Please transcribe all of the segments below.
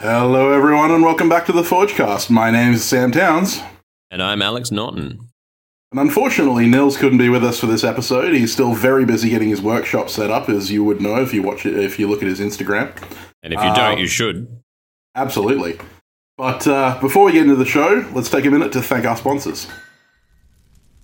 Hello, everyone, and welcome back to the Forgecast. My name is Sam Towns, And I'm Alex Norton. And unfortunately, Nils couldn't be with us for this episode. He's still very busy getting his workshop set up, as you would know if you watch it, if you look at his Instagram. And if you Uh, don't, you should. Absolutely. But uh, before we get into the show, let's take a minute to thank our sponsors.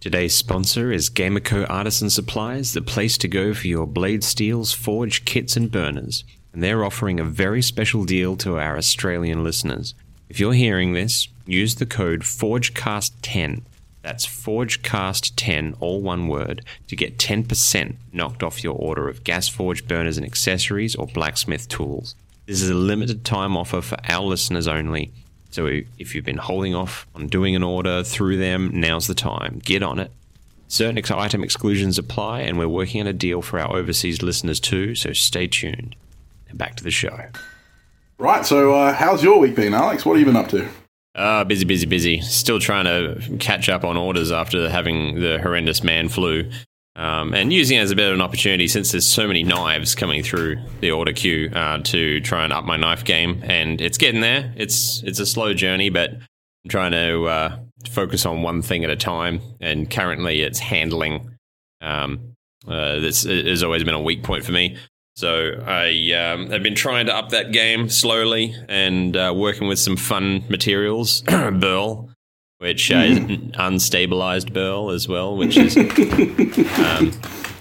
Today's sponsor is Gameco Artisan Supplies, the place to go for your blade steels, forge kits, and burners. And they're offering a very special deal to our Australian listeners. If you're hearing this, use the code ForgeCast10. That's ForgeCast10, all one word, to get 10% knocked off your order of gas forge burners and accessories or blacksmith tools. This is a limited time offer for our listeners only. So if you've been holding off on doing an order through them, now's the time. Get on it. Certain ex- item exclusions apply, and we're working on a deal for our overseas listeners too, so stay tuned. And back to the show. Right, so uh, how's your week been, Alex? What have you been up to? Uh, busy, busy, busy. Still trying to catch up on orders after having the horrendous man flu. Um, and using it as a bit of an opportunity since there's so many knives coming through the order queue uh, to try and up my knife game. And it's getting there. It's it's a slow journey, but I'm trying to uh, focus on one thing at a time. And currently, it's handling. Um, uh, this has always been a weak point for me. So I um, have been trying to up that game slowly and uh, working with some fun materials, burl, which uh, is unstabilized burl as well, which is um,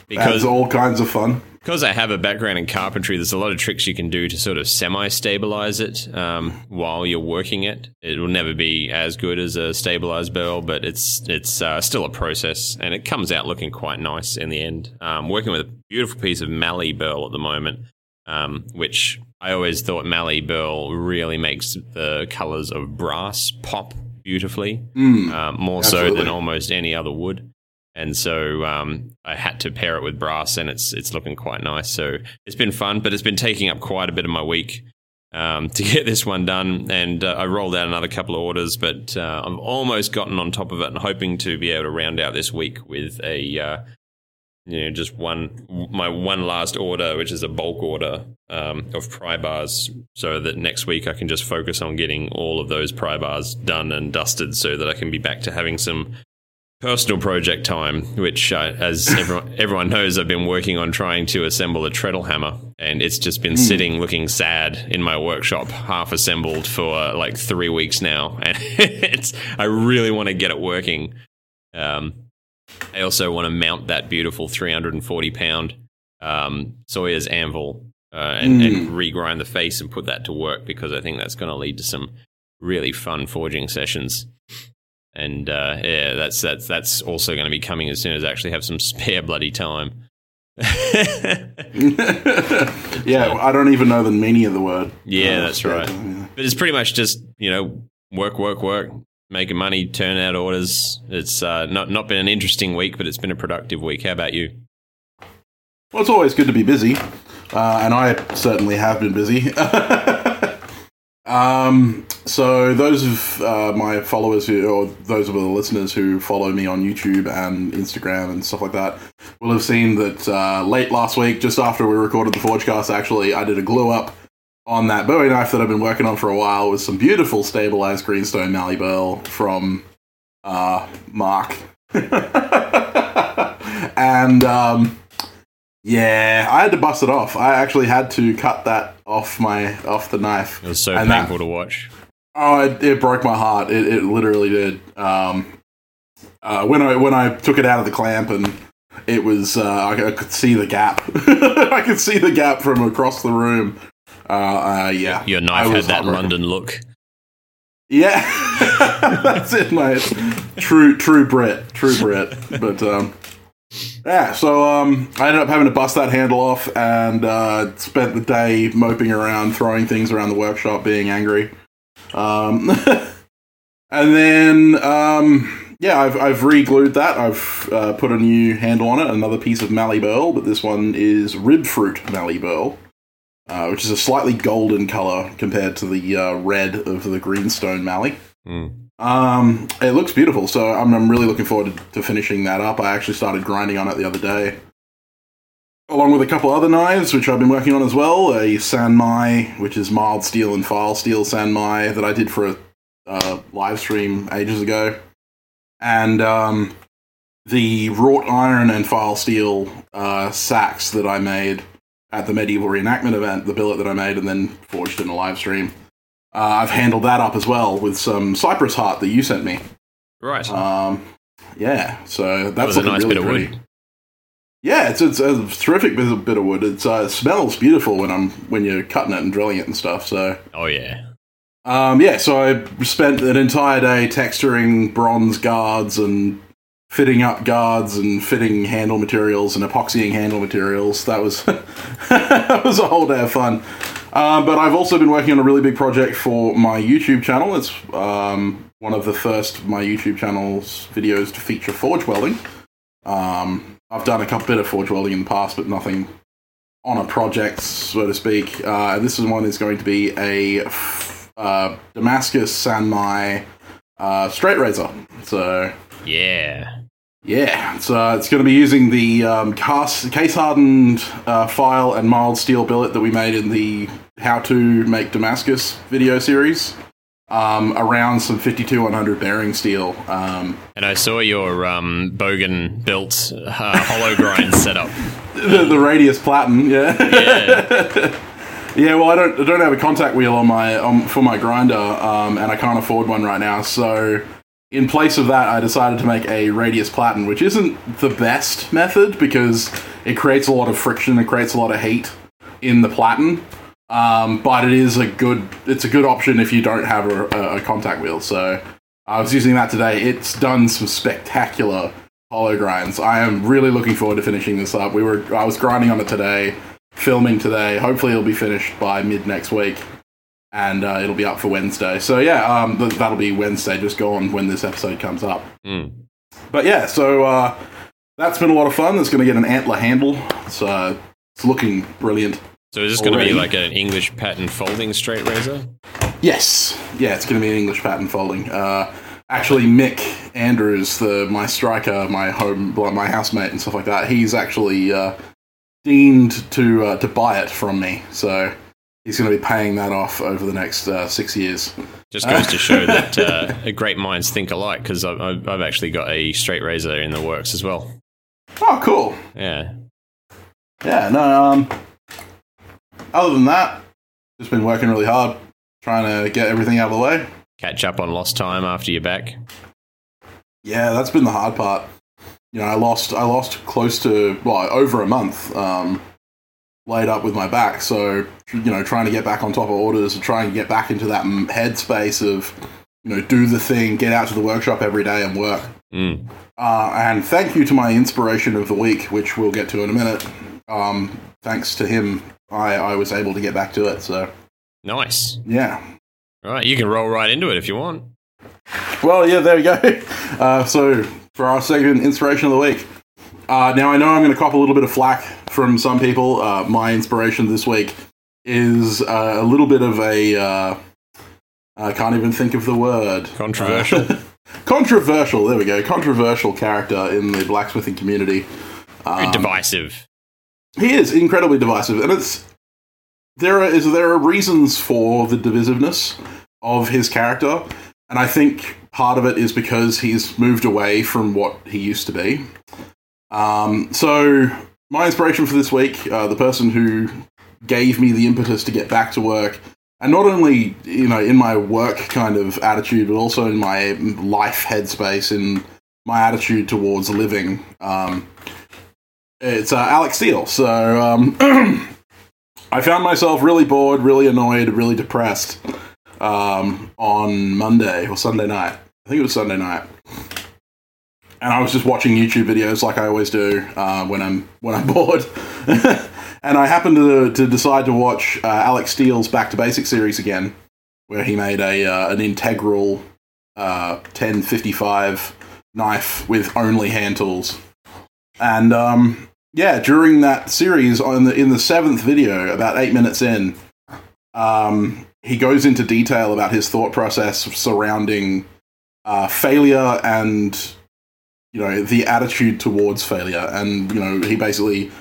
That's all kinds of fun. Because I have a background in carpentry. There's a lot of tricks you can do to sort of semi-stabilize it um, while you're working it. It will never be as good as a stabilized burl, but it's it's uh, still a process, and it comes out looking quite nice in the end. Um, working with a beautiful piece of mallee burl at the moment, um, which I always thought mallee burl really makes the colors of brass pop beautifully, Mm. um, more so than almost any other wood. And so um, I had to pair it with brass, and it's it's looking quite nice. So it's been fun, but it's been taking up quite a bit of my week um, to get this one done. And uh, I rolled out another couple of orders, but uh, I've almost gotten on top of it, and hoping to be able to round out this week with a uh, you know just one my one last order, which is a bulk order um, of pry bars, so that next week I can just focus on getting all of those pry bars done and dusted, so that I can be back to having some personal project time, which, uh, as everyone, everyone knows, I've been working on trying to assemble a treadle hammer, and it's just been sitting looking sad in my workshop, half assembled for uh, like three weeks now, and it's I really want to get it working. Um, I also want to mount that beautiful 340 pound um, Sawyer's anvil uh, and, and regrind the face and put that to work because I think that's going to lead to some really fun forging sessions. And uh, yeah, that's that's that's also going to be coming as soon as I actually have some spare bloody time. yeah, I don't even know the meaning of the word. Yeah, Uh, that's right. yeah. But it's pretty much just you know work, work, work, making money, turn out orders. It's uh, not not been an interesting week, but it's been a productive week. How about you? Well, it's always good to be busy, uh, and I certainly have been busy. um, so those of uh, my followers who, or those of the listeners who follow me on YouTube and Instagram and stuff like that, will have seen that uh, late last week, just after we recorded the Forgecast, actually, I did a glue up on that Bowie knife that I've been working on for a while with some beautiful stabilized greenstone Mallee Burl from uh, Mark. and um, yeah, I had to bust it off. I actually had to cut that off my off the knife. It was so And that- painful to watch. Oh, it, it broke my heart. It, it literally did. Um, uh, when I when I took it out of the clamp and it was, uh, I, I could see the gap. I could see the gap from across the room. Uh, uh, yeah, Your knife had that. London look. Yeah, that's it, mate. True, true Brit, true Brit. But um, yeah, so um, I ended up having to bust that handle off and uh, spent the day moping around, throwing things around the workshop, being angry. Um, and then um, yeah, I've I've re-glued that. I've uh, put a new handle on it, another piece of Mallee Burl, but this one is rib fruit Mallee Burl. uh, which is a slightly golden color compared to the uh, red of the greenstone mallee. Mm. Um, it looks beautiful, so I'm, I'm really looking forward to, to finishing that up. I actually started grinding on it the other day, along with a couple other knives, which I've been working on as well. A Sanmai, which is mild steel and file steel Sanmai that I did for a uh, live stream ages ago, and um, the wrought iron and file steel uh, seax that I made at the medieval reenactment event, the billet that I made and then forged in a live stream. Uh, I've handled that up as well with some cypress heart that you sent me. Right. Um, yeah, so that that's was a nice really bit of pretty. wood. Yeah, it's it's a terrific bit of, bit of wood. It's, uh, it smells beautiful when I'm when you're cutting it and drilling it and stuff. So Oh yeah. um, yeah, so I spent an entire day texturing bronze guards and fitting up guards and fitting handle materials and epoxying handle materials. That was that was a whole day of fun. Um, but I've also been working on a really big project for my YouTube channel. It's um, one of the first my YouTube channel's videos to feature forge welding. Um, I've done a couple bit of forge welding in the past, but nothing on a project, so to speak. Uh, this is one is going to be a uh, Damascus Sanmai uh, straight razor. So Yeah. Yeah, it's uh, it's going to be using the um, cast, case hardened uh, file and mild steel billet that we made in the How to Make Damascus video series. Um, around some 52100 bearing steel. Um, And I saw your um, Bogan built uh, hollow grind setup. the, the radius platen, yeah. Yeah. Yeah, well, I don't, I don't have a contact wheel on my um, for my grinder, um, and I can't afford one right now. So, in place of that, I decided to make a radius platen, which isn't the best method because it creates a lot of friction, it creates a lot of heat in the platen. Um, but it is a good, it's a good option if you don't have a, a, a contact wheel. So, I was using that today. It's done some spectacular hollow grinds. I am really looking forward to finishing this up. We were, I was grinding on it today filming today. Hopefully, it'll be finished by mid next week, and uh, it'll be up for Wednesday. So yeah, um, th- that'll be Wednesday. Just go on when this episode comes up. Mm. But yeah, so uh, that's been a lot of fun. It's going to get an antler handle. It's uh, it's looking brilliant. So is this going to be like an English pattern folding straight razor? Yes, yeah, it's going to be an English pattern folding. Uh, actually, Mick Andrews, the my striker, my home, my housemate, and stuff like that. He's actually uh, deemed to uh, to buy it from me. So he's going to be paying that off over the next uh, six years. Just goes to show that uh, great minds think alike because I've, I've actually got a straight razor in the works as well. Oh, cool. Yeah. Yeah. No. Um. Other than that, just been working really hard, trying to get everything out of the way. Catch up on lost time after you're back. Yeah, that's been the hard part. You know, I lost I lost close to well over a month um, laid up with my back. So you know, trying to get back on top of orders, and trying to get back into that headspace of you know do the thing, get out to the workshop every day and work. Mm. Uh, and thank you to my inspiration of the week, which we'll get to in a minute. Um, thanks to him, I, I was able to get back to it. So Nice. yeah, All right, you can roll right into it if you want. Well, yeah, there we go. Uh, so, for our second inspiration of the week. Uh, now, I know I'm going to cop a little bit of flack from some people. Uh, my inspiration this week is uh, a little bit of a. Uh, I can't even think of the word. Controversial. Uh, controversial, there we go. Controversial character in the blacksmithing community. Um, divisive. he is incredibly divisive, and it's there are is there are reasons for the divisiveness of his character, and I think part of it is because he's moved away from what he used to be. Um, so my inspiration for this week, uh, the person who gave me the impetus to get back to work, and not only you know in my work kind of attitude, but also in my life headspace, in my attitude towards living. Um, it's uh, Alex Steele. So um, I found myself really bored, really annoyed, really depressed um, on Monday or Sunday night. I think it was Sunday night. And I was just watching YouTube videos like I always do uh, when I'm when I'm bored. and I happened to, to decide to watch uh, Alex Steele's Back to Basics series again, where he made a uh, an integral uh, 1055 knife with only hand tools. And um, yeah, during that series on the in the seventh video, about eight minutes in, um, he goes into detail about his thought process surrounding uh, failure and you know the attitude towards failure, and you know he basically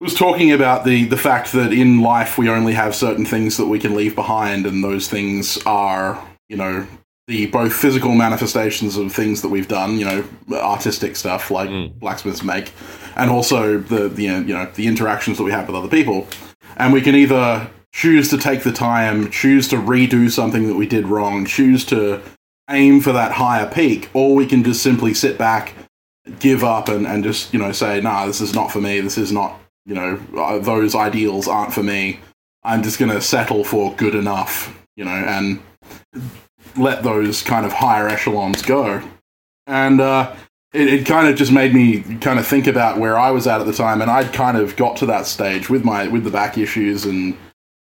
was talking about the the fact that in life we only have certain things that we can leave behind, and those things are you know the both physical manifestations of things that we've done, you know, artistic stuff like mm. blacksmiths make, and also the, the you know the interactions that we have with other people, and we can either choose to take the time, choose to redo something that we did wrong, choose to aim for that higher peak, or we can just simply sit back, give up, and, and just you know say, nah, this is not for me. This is not you know uh, those ideals aren't for me. I'm just going to settle for good enough, you know, and let those kind of higher echelons go. And uh, it, it kind of just made me kind of think about where I was at at the time, and I'd kind of got to that stage with my with the back issues and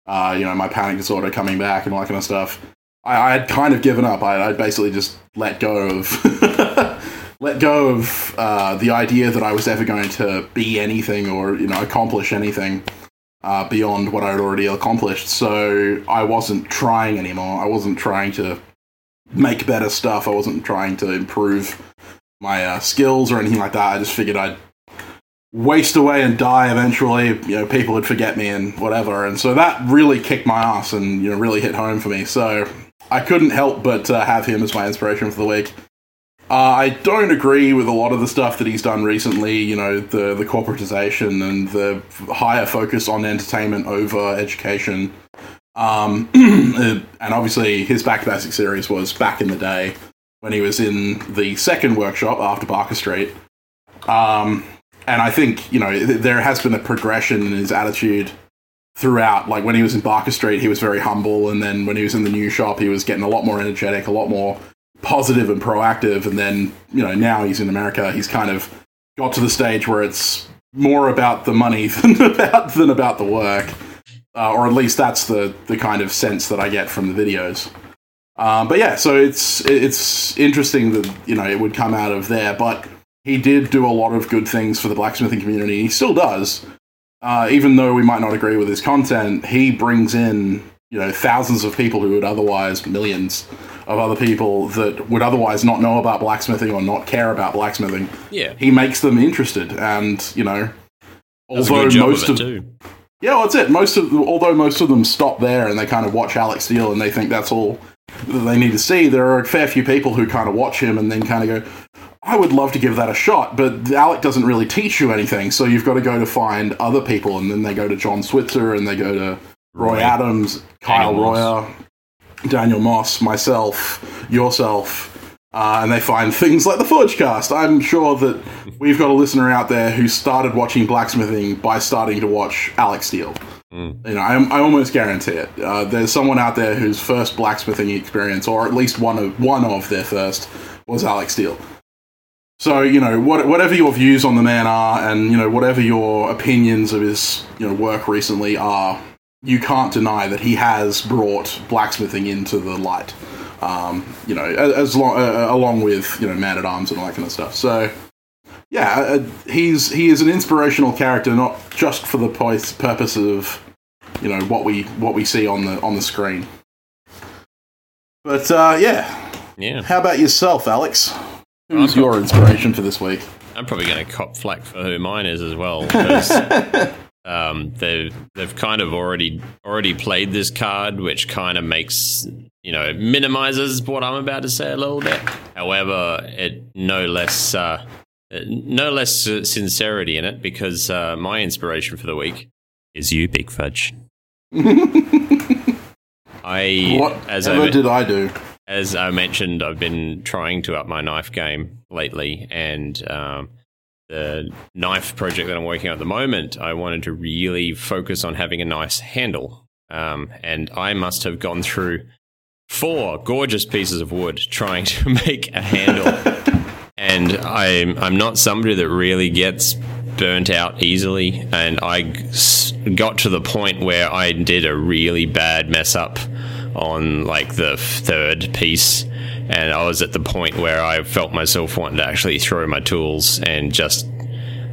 uh, you know my panic disorder coming back and all that kind of stuff. I, I had kind of given up. I, I'd basically just let go of let go of uh, the idea that I was ever going to be anything or you know accomplish anything uh, beyond what I had already accomplished. So I wasn't trying anymore. I wasn't trying to make better stuff. I wasn't trying to improve my uh, skills or anything like that. I just figured I'd waste away and die eventually. You know, people would forget me and whatever. And so that really kicked my ass and you know really hit home for me. So I couldn't help but uh, have him as my inspiration for the week. Uh, I don't agree with a lot of the stuff that he's done recently. You know, the the corporatization and the higher focus on entertainment over education. Um, and obviously, his Back to Basics series was back in the day when he was in the second workshop after Barker Street. Um, and I think, you know, there has been a progression in his attitude throughout. Like when he was in Barker Street, he was very humble. And then when he was in the new shop, he was getting a lot more energetic, a lot more positive and proactive. And then, you know, now he's in America, he's kind of got to the stage where it's more about the money than about, than about the work uh, or at least that's the the kind of sense that I get from the videos. Um, but yeah, so it's it's interesting that you know it would come out of there, but he did do a lot of good things for the blacksmithing community. He still does, uh, even though we might not agree with his content. He brings in you know thousands of people who would otherwise millions of other people that would otherwise not know about blacksmithing or not care about blacksmithing. Yeah, he makes them interested, and you know, although most of, of yeah, well, that's it. Most of, although most of them stop there and they kind of watch Alex Steele and they think that's all that they need to see, there are a fair few people who kind of watch him and then kind of go, I would love to give that a shot, but Alec doesn't really teach you anything, so you've got to go to find other people, and then they go to John Switzer and they go to Roy right. Adams, Kyle Daniel Royer, Moss. Daniel Moss, myself, yourself, uh, and they find things like the Forgecast. I'm sure that we've got a listener out there who started watching blacksmithing by starting to watch Alex Steele. Mm. You know, I, I, almost guarantee it. Uh, there's someone out there whose first blacksmithing experience, or at least one of one of their first, was Alex Steele. So you know, what, whatever your views on the man are, and you know, whatever your opinions of his you know work recently are, you can't deny that he has brought blacksmithing into the light um, you know, as long uh, uh, along with you know Man at Arms and all that kind of stuff. So yeah, uh, he's he is an inspirational character, not just for the purpose of you know what we what we see on the on the screen. But uh, yeah, yeah. How about yourself, Alex? Who's your inspiration for this week? I'm probably going to cop flack for who mine is as well. um, they've they've kind of already already played this card, which kind of makes you know minimizes what I'm about to say a little bit. However, it no less uh, no less sincerity in it because uh, my inspiration for the week is you, Big Fudge. I what as I, did I do? As I mentioned, I've been trying to up my knife game lately, and um, the knife project that I'm working on at the moment, I wanted to really focus on having a nice handle. Um, and I must have gone through four gorgeous pieces of wood trying to make a handle. and I'm, I'm not somebody that really gets burnt out easily. And I got to the point where I did a really bad mess up on like the third piece and I was at the point where I felt myself wanting to actually throw my tools and just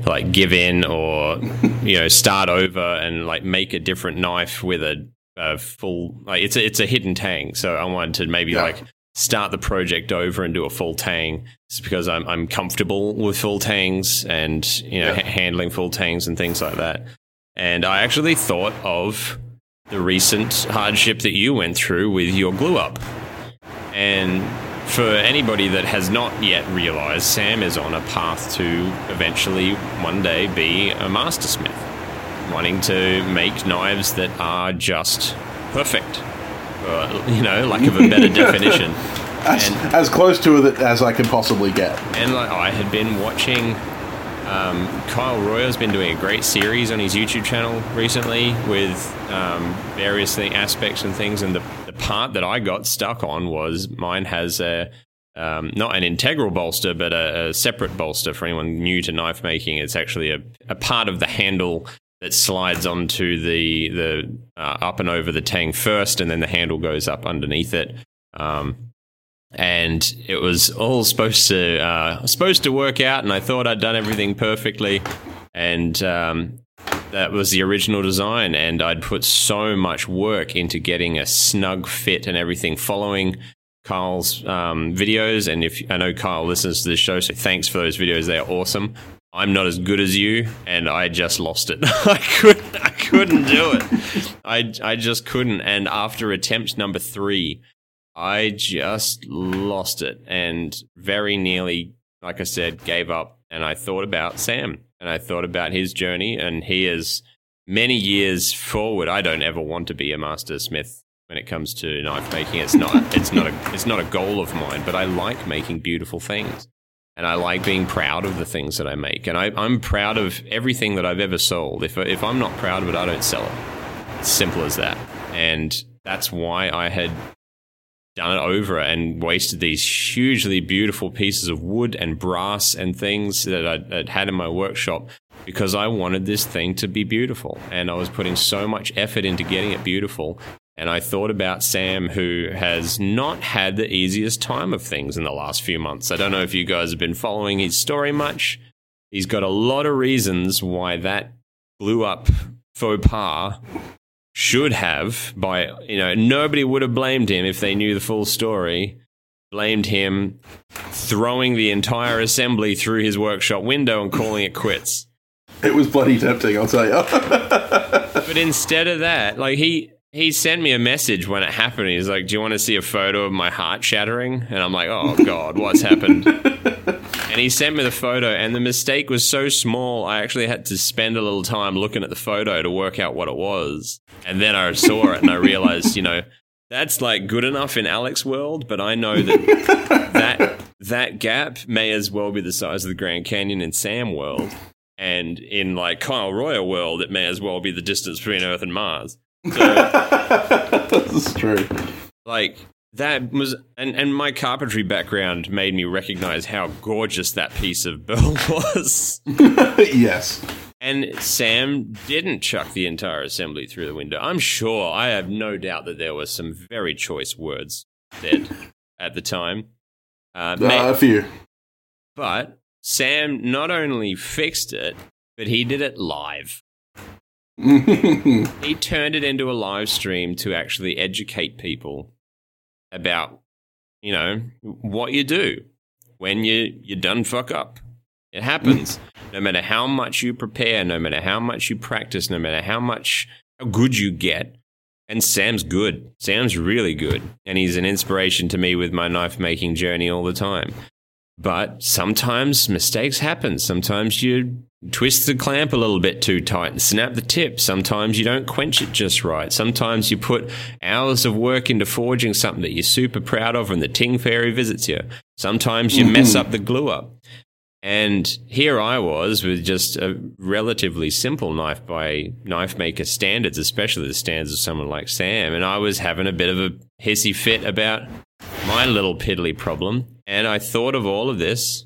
like give in or you know start over and like make a different knife with a, a full like it's a, it's a hidden tang. So I wanted to maybe Yeah. like start the project over and do a full tang just because I'm I'm comfortable with full tangs and you know Yeah. ha- handling full tangs and things like that. And I actually thought of the recent hardship that you went through with your glue up. And for anybody that has not yet realized, Sam is on a path to eventually one day be a mastersmith, wanting to make knives that are just perfect. Uh, you know, lack of a better definition. As, And- as close to it as I can possibly get. And like I had been watching, um, Kyle Royer's been doing a great series on his YouTube channel recently with um, various thing, aspects and things. And the, the part that I got stuck on was mine has a um, not an integral bolster, but a, a separate bolster for anyone new to knife making. It's actually a, a part of the handle that slides onto the the uh, up and over the tang first, and then the handle goes up underneath it. Um, and it was all supposed to uh, supposed to work out, and I thought I'd done everything perfectly, and um, that was the original design, and I'd put so much work into getting a snug fit and everything, following Kyle's um, videos. And if I know Kyle listens to this show, so thanks for those videos; they are awesome. I'm not as good as you, and I just lost it. I couldn't, I couldn't do it. I, I just couldn't. And after attempt number three, I just lost it and very nearly, like I said, gave up. And I thought about Sam and I thought about his journey, and he is many years forward. I don't ever want to be a master smith when it comes to knife making. It's not. It's not a. It's not a goal of mine. But I like making beautiful things, and I like being proud of the things that I make. And I, I'm proud of everything that I've ever sold. If if I'm not proud of it, I don't sell it. It's simple as that. And that's why I had done it over and wasted these hugely beautiful pieces of wood and brass and things that I'd had in my workshop because I wanted this thing to be beautiful. And I was putting so much effort into getting it beautiful. And I thought about Sam, who has not had the easiest time of things in the last few months. I don't know if you guys have been following his story much. He's got a lot of reasons why that blew up faux pas should have by you know nobody would have blamed him if they knew the full story blamed him throwing the entire assembly through his workshop window and calling it quits. It was bloody tempting, I'll tell you. but instead of that like he he sent me a message when it happened. He's like do you want to see a photo of my heart shattering? And i'm like oh god what's happened? And he sent me the photo and the mistake was so small i actually had to spend a little time looking at the photo to work out what it was and then i saw it and i realized you know that's like good enough in alex world but i know that that that gap may as well be the size of the grand canyon in sam world and in like kyle royer world it may as well be the distance between earth and mars this is true. like that was and, and my carpentry background made me recognize how gorgeous that piece of burl was yes. And sam didn't chuck the entire assembly through the window. I'm sure i have no doubt that there were some very choice words said at the time. Uh, Uh, a few. but sam not only fixed it but he did it live. He turned it into a live stream to actually educate people about you know what you do when you you done fuck up it happens no matter how much you prepare no matter how much you practice no matter how much how good you get and sam's good sam's really good and he's an inspiration to me with my knife making journey all the time but sometimes mistakes happen. Sometimes you twist the clamp a little bit too tight and snap the tip. Sometimes you don't quench it just right. Sometimes you put hours of work into forging something that you're super proud of and the Ting Fairy visits you. Sometimes you mess mm-hmm. up the glue up. And here I was with just a relatively simple knife by knife maker standards, especially the standards of someone like Sam. And I was having a bit of a hissy fit about my little piddly problem. And I thought of all of this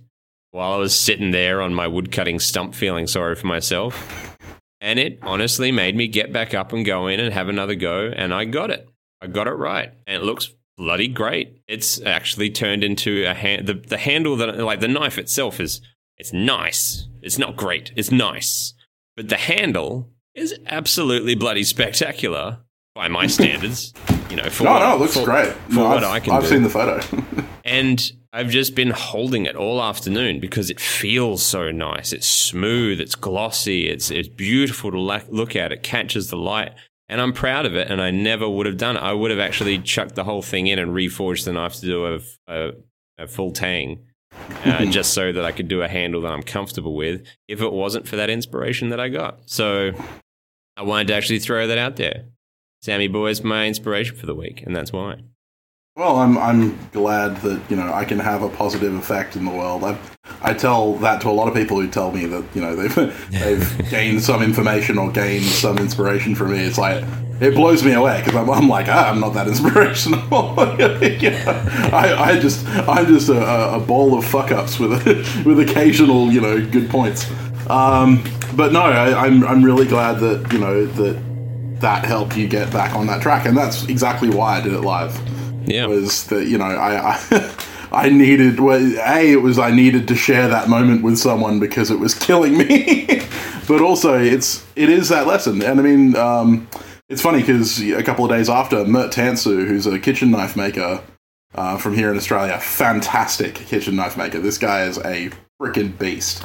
while I was sitting there on my woodcutting stump feeling sorry for myself. And it honestly made me get back up and go in and have another go. And I got it. I got it right. And it looks bloody great. It's actually turned into a hand. The, the handle that, like the knife itself is It's nice. It's not great. It's nice. But the handle is absolutely bloody spectacular by my standards. You know, for No, what, no, it looks for, great. for No, what I've, I can I've do. seen the photo. And I've just been holding it all afternoon because it feels so nice. It's smooth, it's glossy, it's it's beautiful to la- look at. It catches the light, and I'm proud of it. And I never would have done it. I would have actually chucked the whole thing in and reforged the knife to do a, a, a full tang, uh, just so that I could do a handle that I'm comfortable with. If it wasn't for that inspiration that I got, so I wanted to actually throw that out there. Sammy Boy is my inspiration for the week, and that's why. Well, I'm I'm glad that you know I can have a positive effect in the world. I I tell that to a lot of people who tell me that you know they've they've gained some information or gained some inspiration from me. It's like it blows me away because I'm, I'm like ah, I'm not that inspirational. Yeah. I, I just I'm just a, a- a ball of fuck ups with with occasional you know good points. Um, but no, I, I'm I'm really glad that you know that that helped you get back on that track, and that's exactly why I did it live Yeah. was that you know I I, I needed well, a it was I needed to share that moment with someone because it was killing me, but also it's it is that lesson, and I mean um, it's funny because a couple of days after Mert Tansu, who's a kitchen knife maker uh, from here in Australia, fantastic kitchen knife maker. This guy is a freaking beast.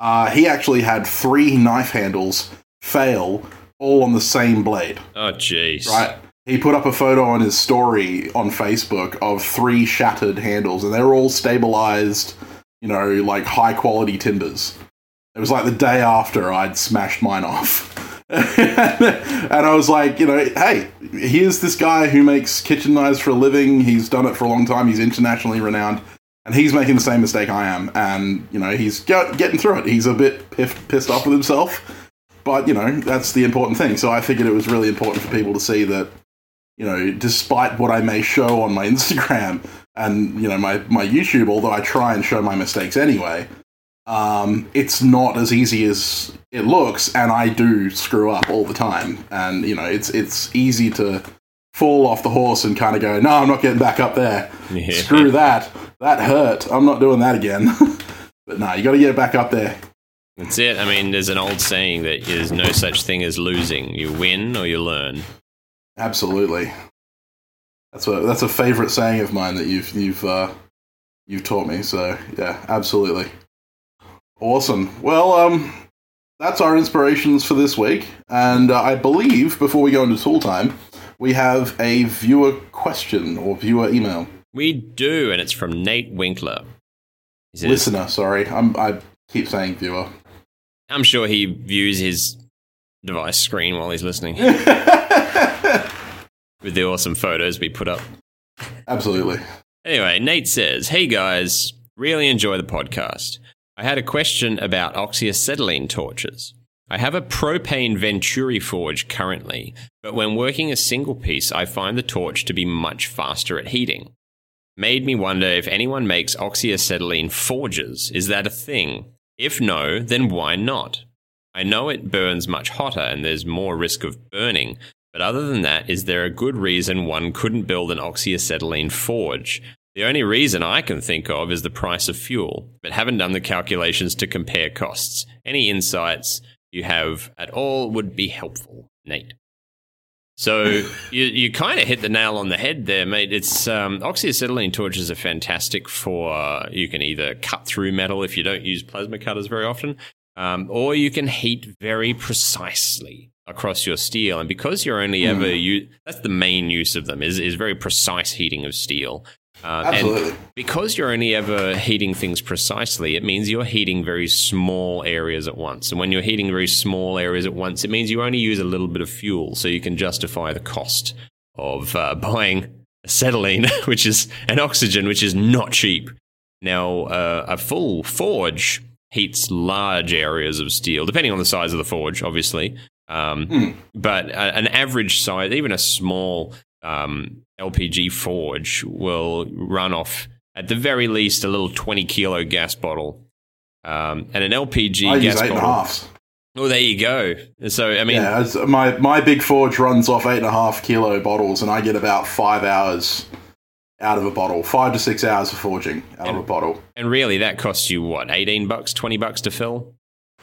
Uh, he actually had three knife handles fail all on the same blade Oh, jeez. right? He put up a photo on his story on Facebook of three shattered handles, and they were all stabilized, you know, like high quality timbers. It was like the day after I'd smashed mine off. and I was like, you know, hey, here's this guy who makes kitchen knives for a living. He's done it for a long time. He's internationally renowned. And he's making the same mistake I am. And, you know, he's get, getting through it. He's a bit piff, pissed off with himself. But, you know, that's the important thing. So I figured it was really important for people to see that, you know, despite what I may show on my Instagram and, you know, my, my YouTube, although I try and show my mistakes anyway, um, it's not as easy as it looks, and I do screw up all the time. And you know, it's it's easy to fall off the horse and kind of go, "No, I'm not getting back up there. Yeah. Screw that. That hurt. I'm not doing that again." but no, you got to get back up there. That's it. I mean, there's an old saying that there's no such thing as losing. You win or you learn. Absolutely. That's a that's a favorite saying of mine that you've you've uh, you've taught me. So yeah, absolutely. Awesome. Well, um, that's our inspirations for this week, and uh, I believe before we go into tool time, we have a viewer question or viewer email. We do, and it's from Nate Winkler. Says, Listener, sorry, I'm, I keep saying viewer. I'm sure he views his device screen while he's listening with the awesome photos we put up. Absolutely. Anyway, Nate says, Hey guys, really enjoy the podcast. I had a question about oxyacetylene torches. I have a propane Venturi forge currently, but when working a single piece, I find the torch to be much faster at heating. Made me wonder if anyone makes oxyacetylene forges. Is that a thing? If no, then why not? I know it burns much hotter and there's more risk of burning, but other than that, is there a good reason one couldn't build an oxyacetylene forge? The only reason I can think of is the price of fuel, but haven't done the calculations to compare costs. Any insights you have at all would be helpful, Nate. So you you kind of hit the nail on the head there, mate. It's um, oxyacetylene torches are fantastic for uh, you can either cut through metal if you don't use plasma cutters very often, um, or you can heat very precisely across your steel. And because you're only ever you that's the main use of them is is very precise heating of steel. Uh, and Absolutely. because you're only ever heating things precisely, it means you're heating very small areas at once. And when you're heating very small areas at once, it means you only use a little bit of fuel, so you can justify the cost of uh, buying acetylene, which is an oxygen, which is not cheap. Now, uh, a full forge heats large areas of steel, depending on the size of the forge, obviously. Um, But a, an average size, even a small um, LPG forge, will run off at the very least a little 20 kilo gas bottle. Um, and an LPG I use gas eight and a bottle. half. Oh, there you go. So, I mean, yeah, my my big forge runs off eight and a half kilo bottles, and I get about five hours out of a bottle. Five to six hours of forging out And- of a bottle. And really, that costs you what, eighteen bucks, twenty bucks to fill?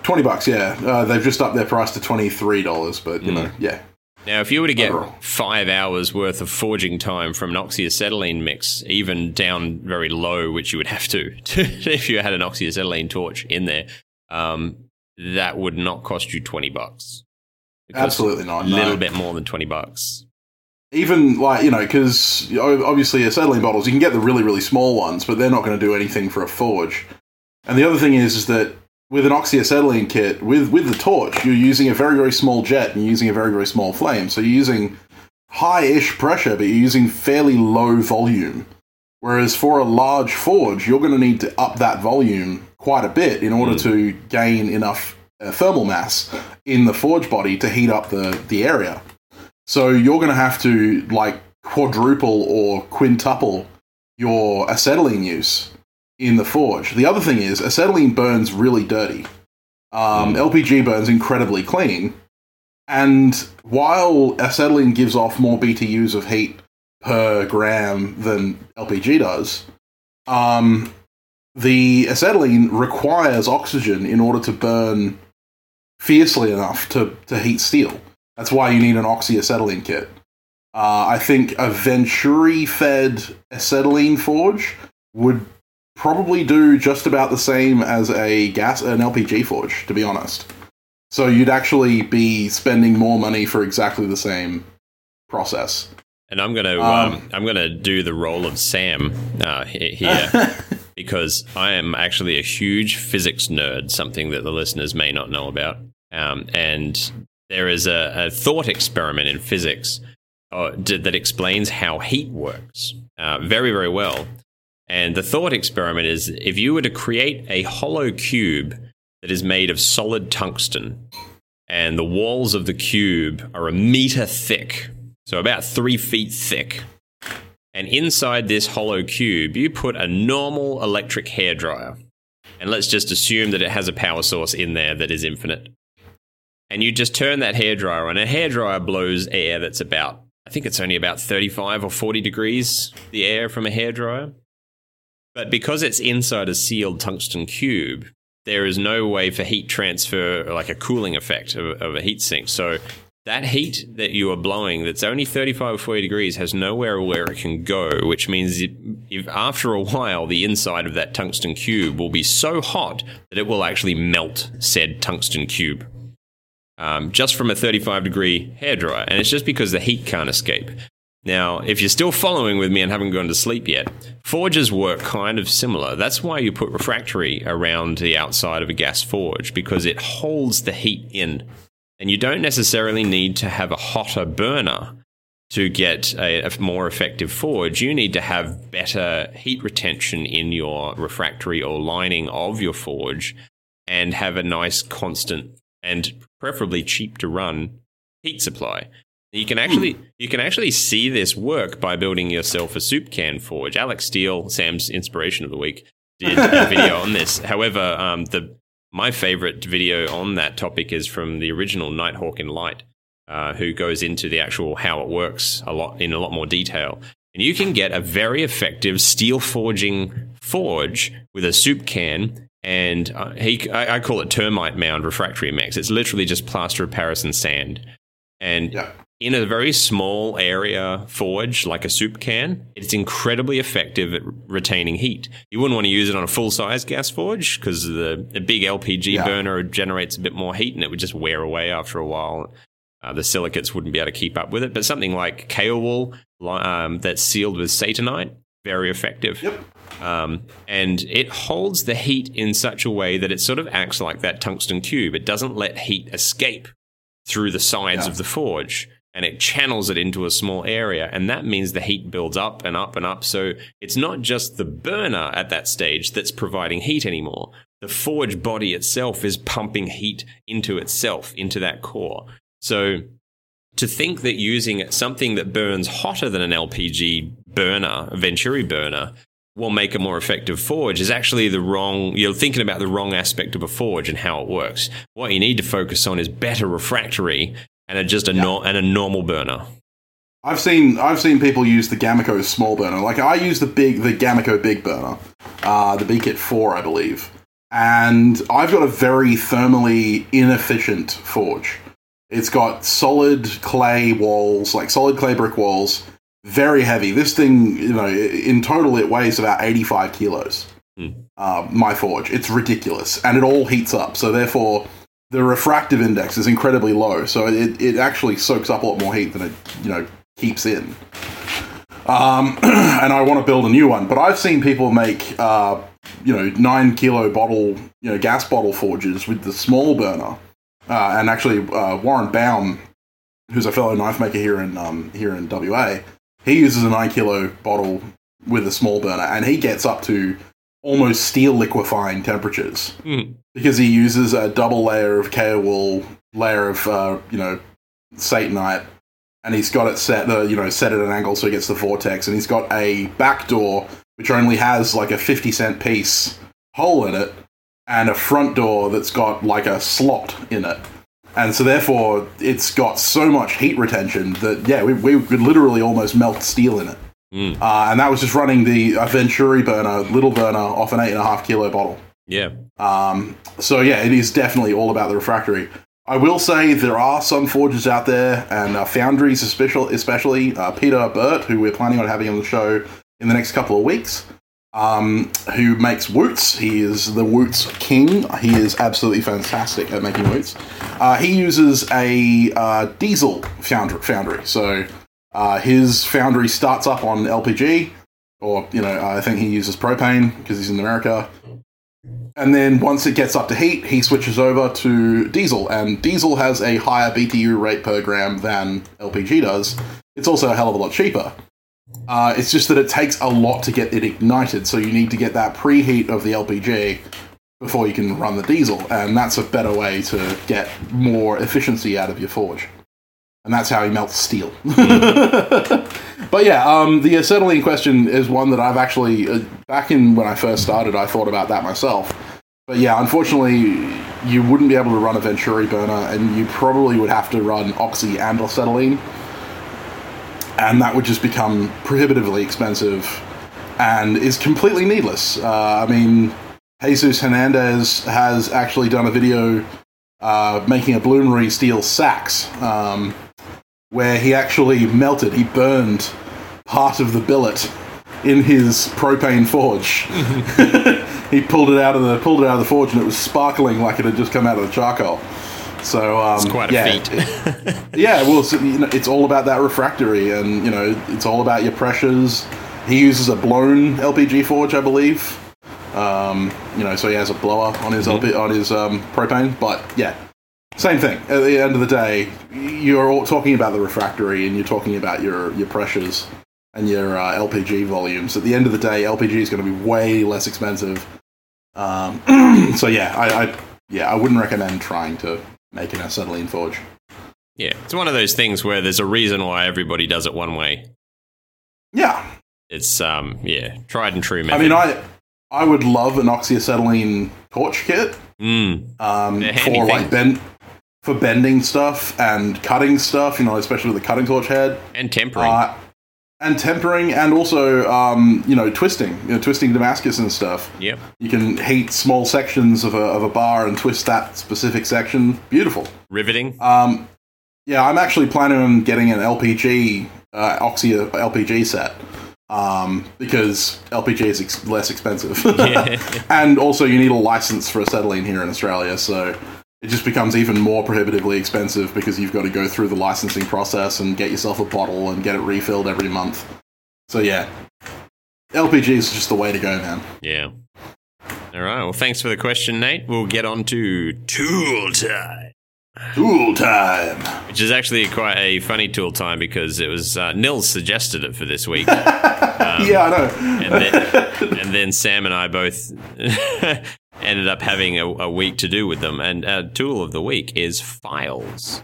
Twenty bucks, yeah. Uh, they've just upped their price to twenty three dollars, but you Mm. know, yeah. Now, if you were to get Overall. five hours worth of forging time from an oxyacetylene mix, even down very low, which you would have to, if you had an oxyacetylene torch in there, um, that would not cost you 20 bucks. Absolutely not. A no. little bit more than 20 bucks. even like you know because obviously acetylene bottles you can get the really really small ones but they're not going to do anything for a forge and the other thing is is that with an oxyacetylene kit with with the torch you're using a very very small jet and using a very very small flame. So you're using high-ish pressure but you're using fairly low volume. Whereas for a large forge you're going to need to up that volume quite a bit in order Mm. to gain enough uh, thermal mass in the forge body to heat up the the area. So you're going to have to like quadruple or quintuple your acetylene use in the forge. The other thing is acetylene burns really dirty. Um, LPG burns incredibly clean, and while acetylene gives off more BTUs of heat per gram than LPG does, um, the acetylene requires oxygen in order to burn fiercely enough to, to heat steel. That's why you need an oxyacetylene kit. Uh, I think a Venturi fed acetylene forge would probably do just about the same as a gas an LPG forge, to be honest. So you'd actually be spending more money for exactly the same process. And I'm gonna um, Um, I'm gonna do the role of Sam uh, here because I am actually a huge physics nerd, something that the listeners may not know about. Um, and there is a, a thought experiment in physics uh, d- that explains how heat works uh, very very well. And the thought experiment is if you were to create a hollow cube that is made of solid tungsten, and the walls of the cube are a meter thick, so about three feet thick. And inside this hollow cube, you put a normal electric hairdryer. And let's just assume that it has a power source in there that is infinite. And you just turn that hairdryer on. A hairdryer blows air that's about, I think it's only about 35 or 40 degrees, the air from a hairdryer. But because it's inside a sealed tungsten cube, there is no way for heat transfer, like a cooling effect of, of a heat sink. So that heat that you are blowing, that's only 35 or 40 degrees, has nowhere where it can go, which means if after a while the inside of that tungsten cube will be so hot that it will actually melt said tungsten cube. Um, just from a 35 degree hairdryer. And it's just because the heat can't escape. Now, if you're still following with me and haven't gone to sleep yet, forges work kind of similar. That's why you put refractory around the outside of a gas forge because it holds the heat in. And you don't necessarily need to have a hotter burner to get a, a more effective forge. You need to have better heat retention in your refractory or lining of your forge and have a nice constant and preferably cheap to run heat supply. You can actually you can actually see this work by building yourself a soup can forge. Alex Steele, Sam's inspiration of the week, did a video on this. However, um, the my favorite video on that topic is from the original Nighthawk in Light, uh, who goes into the actual how it works a lot in a lot more detail. And you can get a very effective steel forging forge with a soup can and uh, he I, I call it termite mound refractory mix. It's literally just plaster of Paris and sand. And Yeah. In a very small area forge, like a soup can, it's incredibly effective at retaining heat. You wouldn't want to use it on a full size gas forge because the, the big LPG Yeah. burner generates a bit more heat and it would just wear away after a while. Uh, the silicates wouldn't be able to keep up with it. But something like Kaolin li- um, that's sealed with satanite, very effective. Yep. Um, and it holds the heat in such a way that it sort of acts like that tungsten cube. It doesn't let heat escape through the sides Yeah. of the forge and it channels it into a small area. And that means the heat builds up and up and up. So it's not just the burner at that stage that's providing heat anymore. The forge body itself is pumping heat into itself, into that core. So to think that using something that burns hotter than an LPG burner, a Venturi burner, will make a more effective forge is actually the wrong you're thinking about the wrong aspect of a forge and how it works what you need to focus on is better refractory and a, just a nor- and a normal burner I've seen I've seen people use the Gameco small burner. Like I use the big the Gameco big burner, uh, the B-Kit four, I believe, and I've got a very thermally inefficient forge. It's got solid clay walls, like solid clay brick walls, very heavy. This thing, you know, in total it weighs about eighty five kilos. Hmm. Uh, my forge, it's ridiculous, and it all heats up. So therefore, the refractive index is incredibly low. So it, it actually soaks up a lot more heat than it you know keeps in. Um, and I want to build a new one, but I've seen people make uh, you know nine kilo bottle you know gas bottle forges with the small burner, uh, and actually uh, Warren Baum, who's a fellow knife maker here in um, here in WA, he uses a nine kilo bottle with a small burner, and he gets up to almost steel liquefying temperatures Hmm. because he uses a double layer of Kaowool, layer of uh, you know Satanite, and he's got it set uh, you know set at an angle so he gets the vortex, and he's got a back door which only has like a fifty cent piece hole in it, and a front door that's got like a slot in it. And so, therefore, it's got so much heat retention that, yeah, we, we could literally almost melt steel in it. Mm. Uh, and that was just running the uh, Venturi burner, little burner, off an eight and a half kilo bottle. Yeah. Um, so yeah, it is definitely all about the refractory. I will say there are some forges out there, and uh, foundries, especially, especially uh, Peter Burt, who we're planning on having on the show in the next couple of weeks, um, who makes wootz. He is the wootz king. He is absolutely fantastic at making wootz. Uh, he uses a uh, diesel foundry, foundry. so uh, his foundry starts up on LPG, or you know, I think he uses propane because he's in America. And then once it gets up to heat, he switches over to diesel, and diesel has a higher BTU rate per gram than LPG does. It's also a hell of a lot cheaper. Uh, it's just that it takes a lot to get it ignited, so you need to get that preheat of the LPG before you can run the diesel, and that's a better way to get more efficiency out of your forge. And that's how he melts steel. but yeah, um, the acetylene question is one that I've actually, uh, back in when I first started, I thought about that myself. But yeah, unfortunately, you wouldn't be able to run a Venturi burner, and you probably would have to run oxy and acetylene. And that would just become prohibitively expensive and is completely needless. Uh, I mean, Jesus Hernandez has actually done a video uh, making a Bloomery steel seax, um, where he actually melted, he burned part of the billet in his propane forge. he pulled it out of the pulled it out of the forge, and it was sparkling like it had just come out of the charcoal. So um, It's quite a yeah, feat. yeah, well, so, you know, it's all about that refractory, and you know, it's all about your pressures. He uses a blown LPG forge, I believe. Um, you know, so he has a blower on his LP, on his um, propane. But yeah, same thing. At the end of the day, you're all talking about the refractory, and you're talking about your your pressures and your uh, LPG volumes. At the end of the day, LPG is going to be way less expensive. Um, so yeah, I, I yeah, I wouldn't recommend trying to make an acetylene forge. yeah. It's one of those things where there's a reason why everybody does it one way. Yeah, It's um yeah, tried and true method. I mean, I I would love an oxyacetylene torch kit Mm, um, for like things. For bending stuff and cutting stuff. You know, especially with the cutting torch head and tempering. uh, and tempering, and also um, you know twisting, you know, twisting Damascus and stuff. yep. You can heat small sections of a of a bar and twist that specific section. Beautiful. Riveting. Um, yeah, I'm actually planning on getting an LPG uh, Oxy LPG set um, because LPG is ex- less expensive, Yeah. and also you need a license for acetylene here in Australia, so it just becomes even more prohibitively expensive because you've got to go through the licensing process and get yourself a bottle and get it refilled every month. So yeah, LPG is just the way to go, man. yeah. All right. Well, thanks for the question, Nate. We'll get on to tool time. Tool time. Which is actually quite a funny tool time because it was uh, Nils suggested it for this week. yeah, I know. and then, and then Sam and I both ended up having a, a week to do with them. And our tool of the week is files,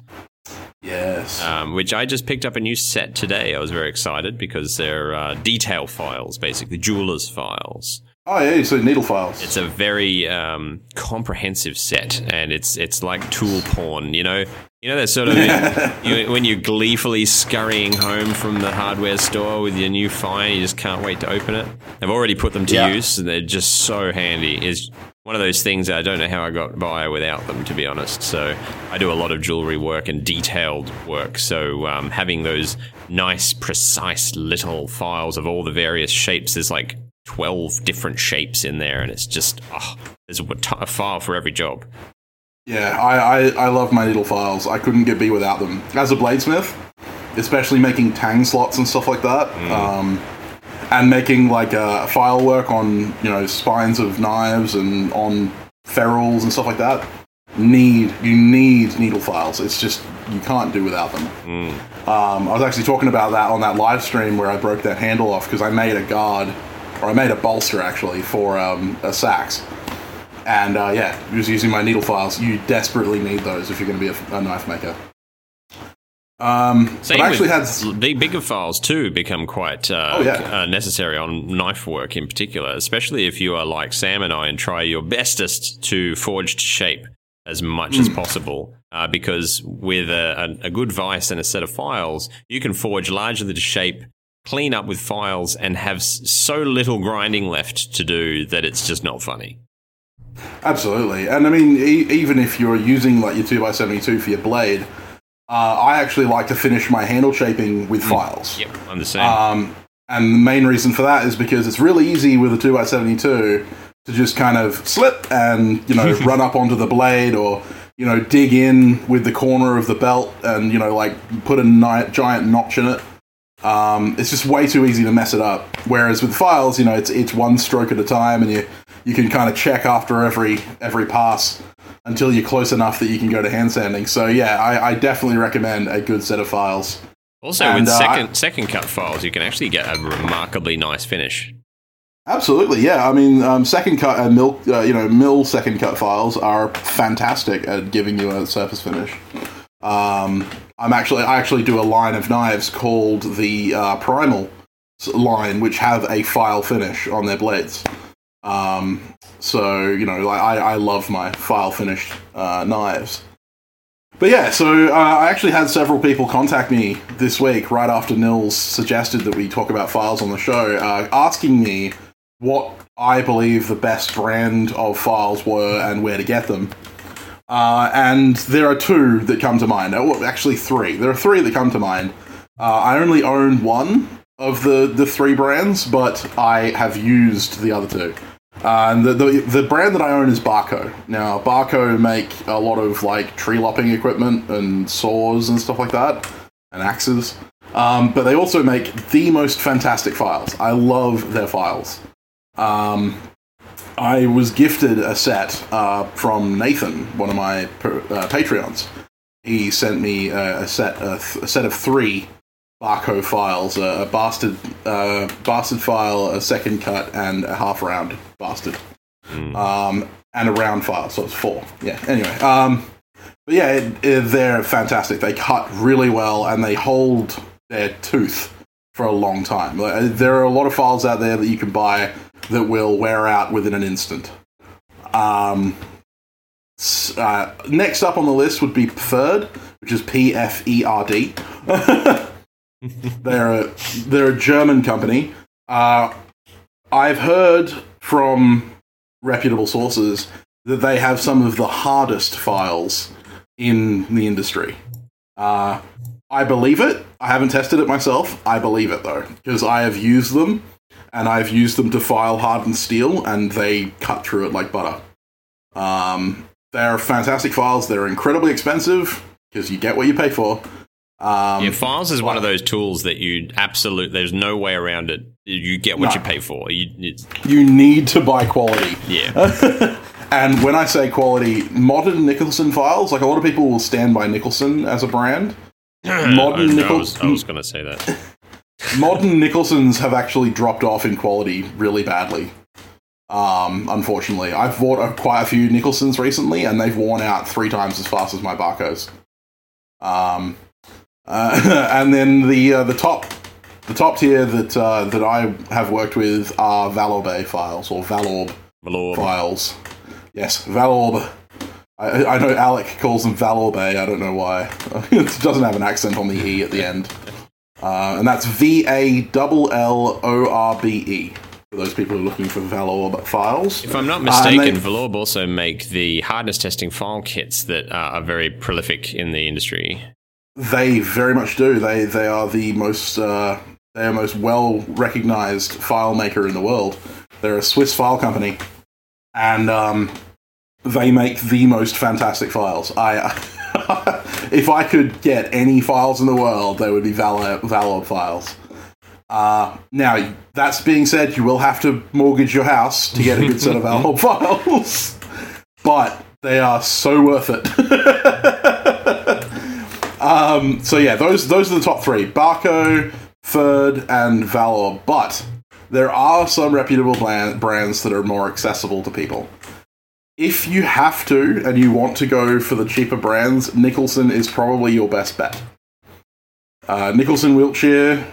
yes. um, which I just picked up a new set today. I was very excited because they're uh, detail files, basically jeweler's files. oh yeah, so needle files. It's a very um, comprehensive set, and it's it's like tool porn. You know, You know that sort of you, when you're gleefully scurrying home from the hardware store with your new fire, you just can't wait to open it. I've already put them to Yeah. use, and they're just so handy. Is one of those things I don't know how I got by without them, to be honest. So I do a lot of jewelry work and detailed work. So um, having those nice, precise little files of all the various shapes, there's like 12 different shapes in there, and it's just, oh, there's a, t- a file for every job. Yeah, I, I, I love my needle files. I couldn't get be without them. As a bladesmith, especially making tang slots and stuff like that, um, and making like uh, file work on you know spines of knives and on ferrules and stuff like that. Need you need needle files. It's just you can't do without them. Um, I was actually talking about that on that live stream where I broke that handle off because I made a guard, or I made a bolster actually for um, a seax. And uh, yeah, was using my needle files. You desperately need those if you're going to be a, a knife maker. Um, Same but I actually had big, bigger files too become quite uh, Oh, yeah. uh, necessary on knife work in particular, especially if you are like Sam and I and try your bestest to forge to shape as much Hmm. as possible. Uh, because with a, a, a good vice and a set of files, you can forge largely to shape, clean up with files, and have s- so little grinding left to do that it's just not funny. Absolutely, and I mean, e- even if you're using like your two x seventy two for your blade, uh, I actually like to finish my handle shaping with files. Yep, I'm the same. Um, and the main reason for that is because it's really easy with a two x seventy two to just kind of slip and you know run up onto the blade or you know dig in with the corner of the belt and you know like put a ni- giant notch in it. Um, it's just way too easy to mess it up. Whereas with files, you know, it's it's one stroke at a time, and you you can kind of check after every every pass until you're close enough that you can go to hand sanding. So yeah, I, I definitely recommend a good set of files. also, and, with uh, second second cut files, you can actually get a remarkably nice finish. Absolutely, yeah. I mean, um, second cut and mill, uh, you know, mill second cut files are fantastic at giving you a surface finish. Um, I'm actually, I actually do a line of knives called the uh, Primal line, which have a file finish on their blades. Um, so you know, like, I, I love my file finished uh, knives. But yeah, so uh, I actually had several people contact me this week, right after Nils suggested that we talk about files on the show, uh, asking me what I believe the best brand of files were and where to get them. Uh, and there are two that come to mind. Oh, actually, three. There are three that come to mind. Uh, I only own one of the, the three brands, but I have used the other two. Uh, and the, the the brand that I own is Bahco. Now, Bahco make a lot of like tree lopping equipment and saws and stuff like that, and axes. Um, but they also make the most fantastic files. I love their files. Um, I was gifted a set uh, from Nathan, one of my per, uh, Patreons. He sent me a, a set a, th- a set of three Bahco files: a, a bastard uh, bastard file, a second cut, and a half round bastard, um, and a round file. So it's four. Yeah. Anyway, um, but yeah, it, it, they're fantastic. They cut really well, and they hold their tooth for a long time. Like, There are a lot of files out there that you can buy that will wear out within an instant. Um, uh, next up on the list would be Pferd, which is P F E R D. They're a, they're a German company. Uh, I've heard from reputable sources that they have some of the hardest files in the industry. Uh, I believe it. I haven't tested it myself. I believe it though, because I have used them and I've used them to file hardened steel, and they cut through it like butter. Um, they're fantastic files. They're incredibly expensive because you get what you pay for. Um, Yeah, files is one of those tools that you absolutely there's no way around it. You get what No. you pay for. You, you need to buy quality. yeah, And when I say quality, modern Nicholson files, like a lot of people will stand by Nicholson as a brand. Modern I, I was, was going to say that. modern Nicholsons have actually dropped off in quality really badly. Um, unfortunately, I've bought a, quite a few Nicholsons recently, and they've worn out three times as fast as my Bahcos. Um, uh, and then the uh, the top the top tier that uh, that I have worked with are Vallorbe files or Vallorbe Valor. files. Yes, Vallorbe. I, I know Alec calls them Vallorbe. I don't know why. it doesn't have an accent on the e at the end, uh, and that's V A L L O R B E for those people who are looking for Vallorbe files. If I'm not mistaken, uh, they, Vallorbe also make the hardness testing file kits that are very prolific in the industry. They very much do. They they are the most uh, they are most well recognized file maker in the world. They're a Swiss file company, and um, they make the most fantastic files. I if I could get any files in the world, they would be Valor Valor files. Uh, now, that's being said, you will have to mortgage your house to get a good set of Valor files, but they are so worth it. um, so yeah, those those are the top three: Bahco, Pferd, and Valor. But there are some reputable brands that are more accessible to people. If you have to and you want to go for the cheaper brands, Nicholson is probably your best bet. Uh, Nicholson Wiltshire,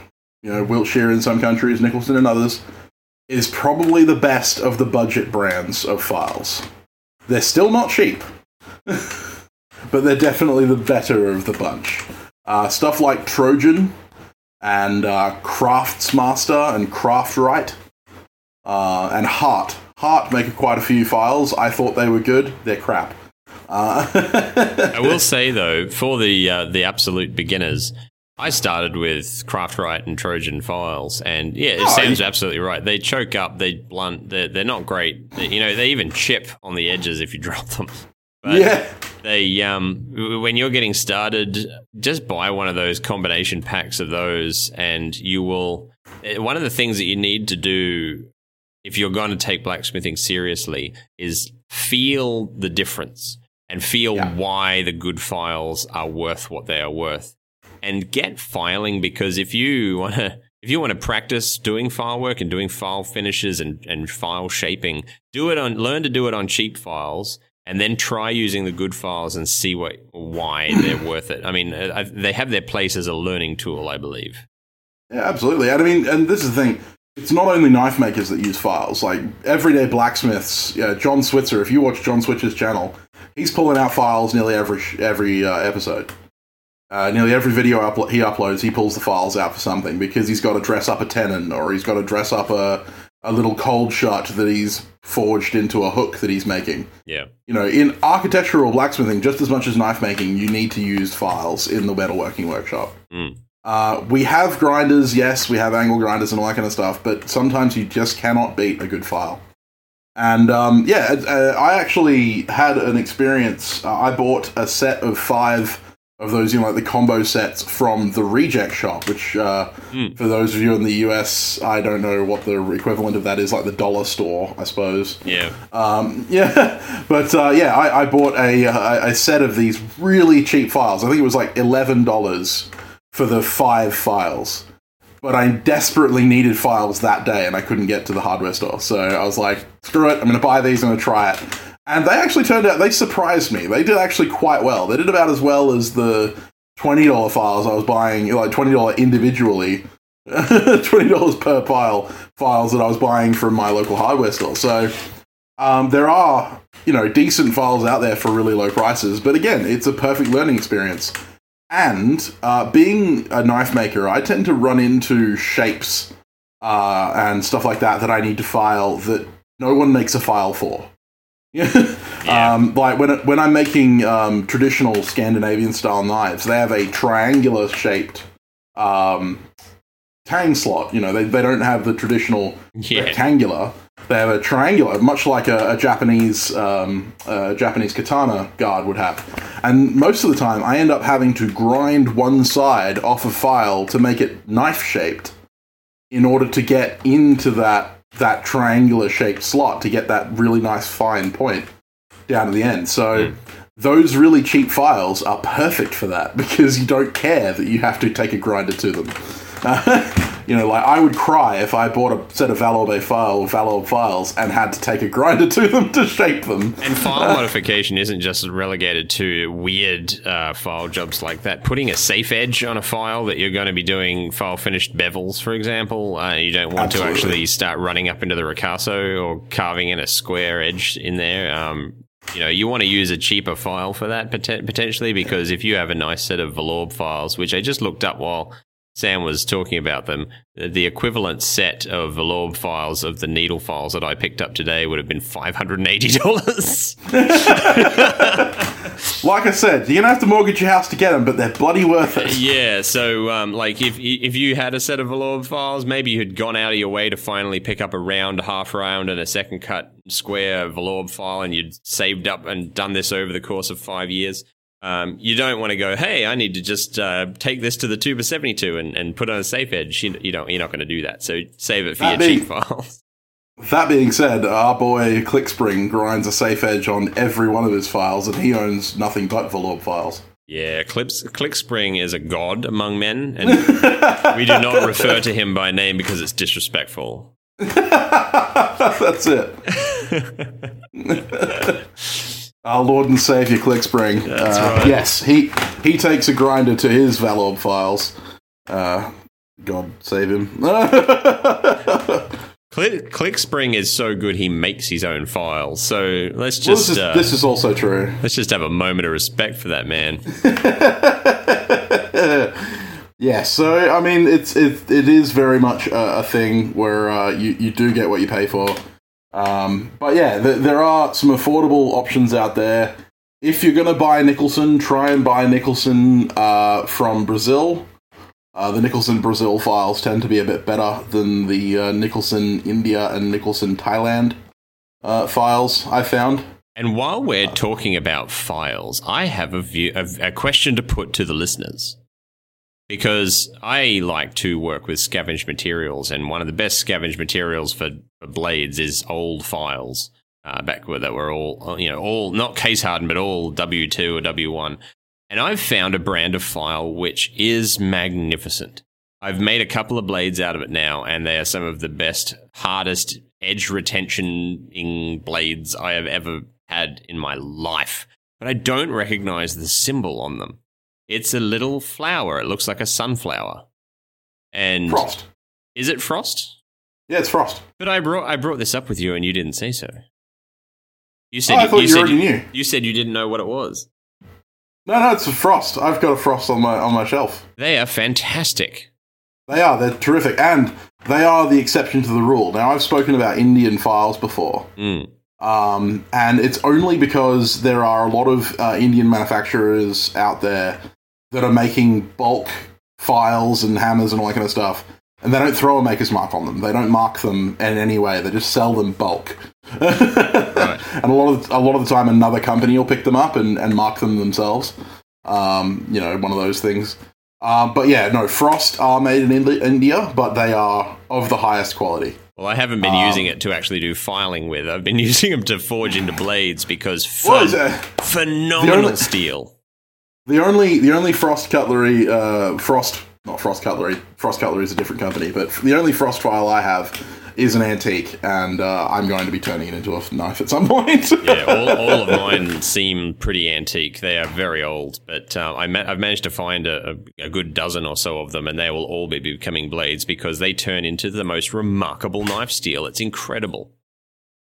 you know, Wiltshire in some countries, Nicholson in others, is probably the best of the budget brands of files. They're still not cheap, but they're definitely the better of the bunch. Uh, stuff like Trojan and uh, Craftsmaster and Craftright uh, and Heart. Heart make quite a few files. I thought they were good. They're crap. Uh, I will say though, for the uh, the absolute beginners, I started with Craftright and Trojan files, and yeah, oh, Sam's you- absolutely right. They choke up, they blunt, they're, they're not great. They, you know, they even chip on the edges if you drop them. But yeah. They um when you're getting started, just buy one of those combination packs of those, and you will. Eh, one of the things that you need to do if you're going to take blacksmithing seriously is feel the difference and feel yeah. why the good files are worth what they are worth, and get filing because if you want to if you want to practice doing file work and doing file finishes and, and file shaping, do it on learn to do it on cheap files and then try using the good files and see what why they're worth it. I mean, uh, they have their place as a learning tool, I believe. Yeah, absolutely. And I mean, and this is the thing. It's not only knife makers that use files. Like everyday blacksmiths, yeah, John Switzer. If you watch John Switzer's channel, he's pulling out files nearly every every uh, episode. Uh, nearly every video uplo- he uploads, he pulls the files out for something because he's got to dress up a tenon or he's got to dress up a a little cold shot that he's forged into a hook that he's making. Yeah. You know, in architectural blacksmithing, just as much as knife making, you need to use files in the metalworking workshop. Mm. Uh, we have grinders, yes, we have angle grinders and all that kind of stuff, but sometimes you just cannot beat a good file. And um, yeah, uh, I actually had an experience. Uh, I bought a set of five of those, you know, like the combo sets from the Reject Shop, which uh, mm. for those of you in the US, I don't know what the equivalent of that is, like the dollar store, I suppose. Yeah. Um, yeah, but uh, yeah, I, I bought a, a, a set of these really cheap files. I think it was like eleven dollars for the five files. But I desperately needed files that day, and I couldn't get to the hardware store. So I was like, "Screw it! I'm going to buy these. I'm going to try it." And they actually turned out, they surprised me. They did actually quite well. They did about as well as the $20 files I was buying, like $20 individually, $20 per pile files that I was buying from my local hardware store. So um, there are, you know, decent files out there for really low prices. But again, it's a perfect learning experience. And uh, being a knife maker, I tend to run into shapes uh, and stuff like that that I need to file that no one makes a file for. Yeah. Um, like when when I'm making um, traditional Scandinavian style knives, they have a triangular shaped um, tang slot. You know, they, they don't have the traditional yeah. rectangular. They have a triangular, much like a, a Japanese um, a Japanese katana guard would have. And most of the time, I end up having to grind one side off a file to make it knife shaped in order to get into that that triangular shaped slot to get that really nice fine point down to the end. So mm. those really cheap files are perfect for that because you don't care that you have to take a grinder to them. you know, like I would cry if I bought a set of Vallorbe file Vallorbe files and had to take a grinder to them to shape them. And file modification isn't just relegated to weird uh, file jobs like that. Putting a safe edge on a file that you're going to be doing file finished bevels, for example, uh, you don't want Absolutely. to actually start running up into the ricasso or carving in a square edge in there. Um, you know, you want to use a cheaper file for that potentially because if you have a nice set of Vallorbe files, which I just looked up while Sam was talking about them, the equivalent set of Vallorbe files of the needle files that I picked up today would have been five hundred and eighty dollars. like I said, you're gonna have to mortgage your house to get them, but they're bloody worth it. yeah. So, um, like, if if you had a set of Vallorbe files, maybe you had gone out of your way to finally pick up a round, half round, and a second cut square Vallorbe file, and you'd saved up and done this over the course of five years. Um, you don't want to go, hey, I need to just uh, take this to the two x 72 and, and put on a safe edge. You, you don't, you're not going to do that. So save it for That your being- cheap files. That being said, our boy ClickSpring grinds a safe edge on every one of his files, and he owns nothing but Vallorbe files. Yeah, Clips, ClickSpring is a god among men, and we do not refer to him by name because it's disrespectful. That's it. Our Lord and Savior ClickSpring. That's uh, right. Yes, he he takes a grinder to his Vallorbe files. Uh, God save him. Click, ClickSpring is so good he makes his own files. So let's Well, just this, is, uh, this is also true. let's just have a moment of respect for that man. yeah, so I mean, it's it, it is very much a, a thing where uh, you you do get what you pay for. Um, but yeah, th- there are some affordable options out there. If you're gonna buy Nicholson, try and buy Nicholson uh, from Brazil. Uh, the Nicholson Brazil files tend to be a bit better than the uh, Nicholson India and Nicholson Thailand uh, files. I found. And while we're talking about files, I have a view, a, a question to put to the listeners. Because I like to work with scavenged materials, and one of the best scavenged materials for, for blades is old files. Uh, back where that were all, you know, all not case hardened, but all W2 or W1. And I've found a brand of file which is magnificent. I've made a couple of blades out of it now, and they are some of the best, hardest edge retentioning blades I have ever had in my life. But I don't recognize the symbol on them. It's a little flower. It looks like a sunflower. And Frost. is it frost? Yeah, it's Frost. But I brought I brought this up with you, and you didn't say so. You Oh, said I thought you, said already knew. you said you didn't know what it was. No, no, it's a Frost. I've got a Frost on my on my shelf. They are fantastic. They are. They're terrific, and they are the exception to the rule. Now, I've spoken about Indian files before, Mm. um, and it's only because there are a lot of uh, Indian manufacturers out there that are making bulk files and hammers and all that kind of stuff, and they don't throw a maker's mark on them. They don't mark them in any way. They just sell them bulk. And a lot of the, a lot of the time, another company will pick them up and, and mark them themselves. Um, you know, one of those things. Um, but yeah, no, Frost are made in India, but they are of the highest quality. Well, I haven't been Um, using it to actually do filing with. I've been using them to forge into blades because uh, phenomenal only- steel. The only the only Frost cutlery, uh, Frost not Frost cutlery. Frost cutlery is a different company, but the only Frost file I have is an antique, and uh, I'm going to be turning it into a knife at some point. Yeah, all, all of mine seem pretty antique. They are very old, but uh, I ma- I've managed to find a, a, a good dozen or so of them, and they will all be becoming blades because they turn into the most remarkable knife steel. It's incredible.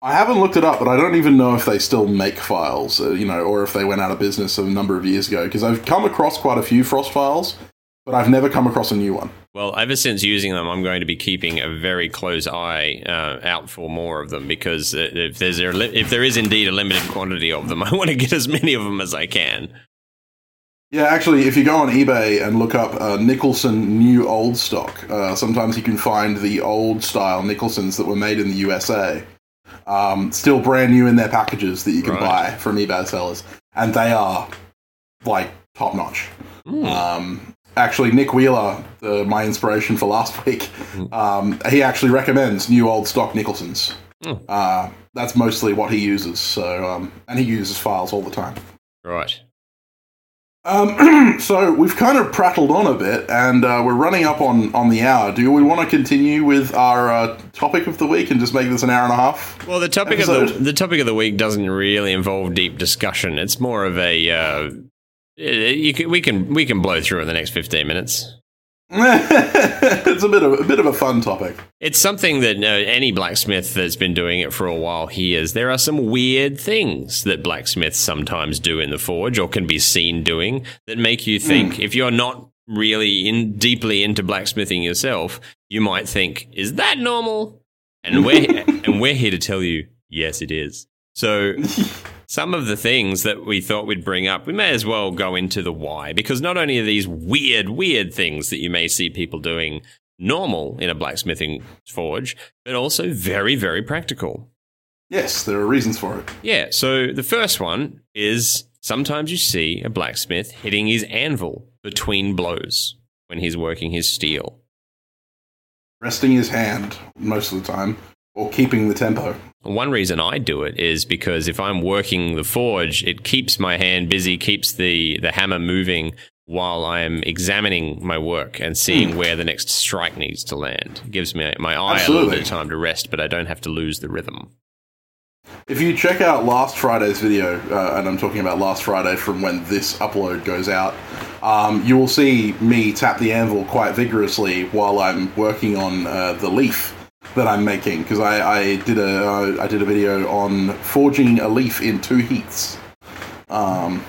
I haven't looked it up, but I don't even know if they still make files, uh, you know, or if they went out of business a number of years ago. Because I've come across quite a few Frost files, but I've never come across a new one. Well, ever since using them, I'm going to be keeping a very close eye uh, out for more of them because uh, if there's a li- if there is indeed a limited quantity of them, I want to get as many of them as I can. Yeah, actually, if you go on eBay and look up uh, Nicholson new old stock, uh, sometimes you can find the old style Nicholsons that were made in the USA, um, still brand new in their packages that you can Right. buy from eBay sellers, and they are like top notch. Hmm. Um, actually, Nick Wheeler, the, my inspiration for last week, Hmm. um, he actually recommends new old stock Nicholsons. Hmm. Uh, that's mostly what he uses. So, um, and he uses files all the time. Right. Um, so we've kind of prattled on a bit, and uh, we're running up on, on the hour. Do we want to continue with our uh, topic of the week and just make this an hour and a half? Well, the topic of the the topic of the week doesn't really involve deep discussion. It's more of a uh, you can, we can we can blow through in the next 15 minutes. it's a bit of a bit of a fun topic. It's something that uh, any blacksmith that's been doing it for a while hears. There are some weird things that blacksmiths sometimes do in the forge or can be seen doing that make you think mm. if you're not really in deeply into blacksmithing yourself, you might think, is that normal? And we're and we're here to tell you, yes it is. So some of the things that we thought we'd bring up, we may as well go into the why, because not only are these weird, weird things that you may see people doing normal in a blacksmithing forge, but also very, very practical. Yes, there are reasons for it. Yeah, so the first one is sometimes you see a blacksmith hitting his anvil between blows when he's working his steel. Resting his hand most of the time, or keeping the tempo. One reason I do it is because if I'm working the forge, it keeps my hand busy, keeps the, the hammer moving while I'm examining my work and seeing mm. where the next strike needs to land. It gives me my eye Absolutely. a little bit of time to rest, but I don't have to lose the rhythm. If you check out last Friday's video, uh, and I'm talking about last Friday from when this upload goes out, um, you will see me tap the anvil quite vigorously while I'm working on uh, the leaf that I'm making because I, I, did a uh, I did a video on forging a leaf in two heats. Um,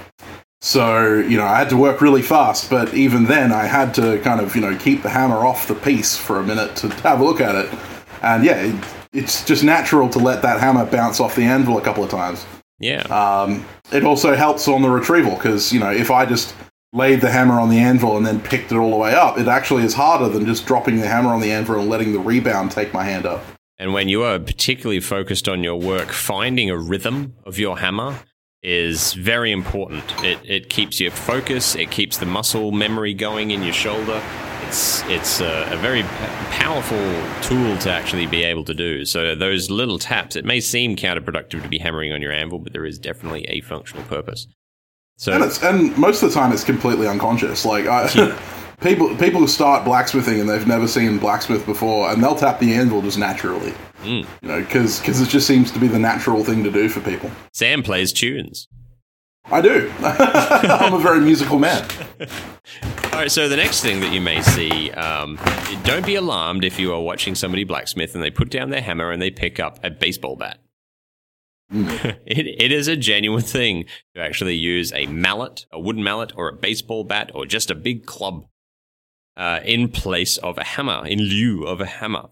so you know I had to work really fast, but even then I had to kind of you know keep the hammer off the piece for a minute to have a look at it, and yeah, it, it's just natural to let that hammer bounce off the anvil a couple of times. Yeah. Um, it also helps on the retrieval because you know if I just laid the hammer on the anvil and then picked it all the way up. It actually is harder than just dropping the hammer on the anvil and letting the rebound take my hand up. And when you are particularly focused on your work, finding a rhythm of your hammer is very important. It, it keeps your focus, it keeps the muscle memory going in your shoulder. It's, it's a, a very powerful tool to actually be able to do. So, those little taps, it may seem counterproductive to be hammering on your anvil, but there is definitely a functional purpose. So and, it's, and most of the time it's completely unconscious. Like I, yeah. people people who start blacksmithing and they've never seen blacksmith before, and they'll tap the anvil just naturally. Mm. You know, because it just seems to be the natural thing to do for people. Sam plays tunes. I do. I'm a very musical man. All right, so the next thing that you may see, um, don't be alarmed if you are watching somebody blacksmith and they put down their hammer and they pick up a baseball bat. it, it is a genuine thing to actually use a mallet, a wooden mallet, or a baseball bat, or just a big club uh, in place of a hammer, in lieu of a hammer.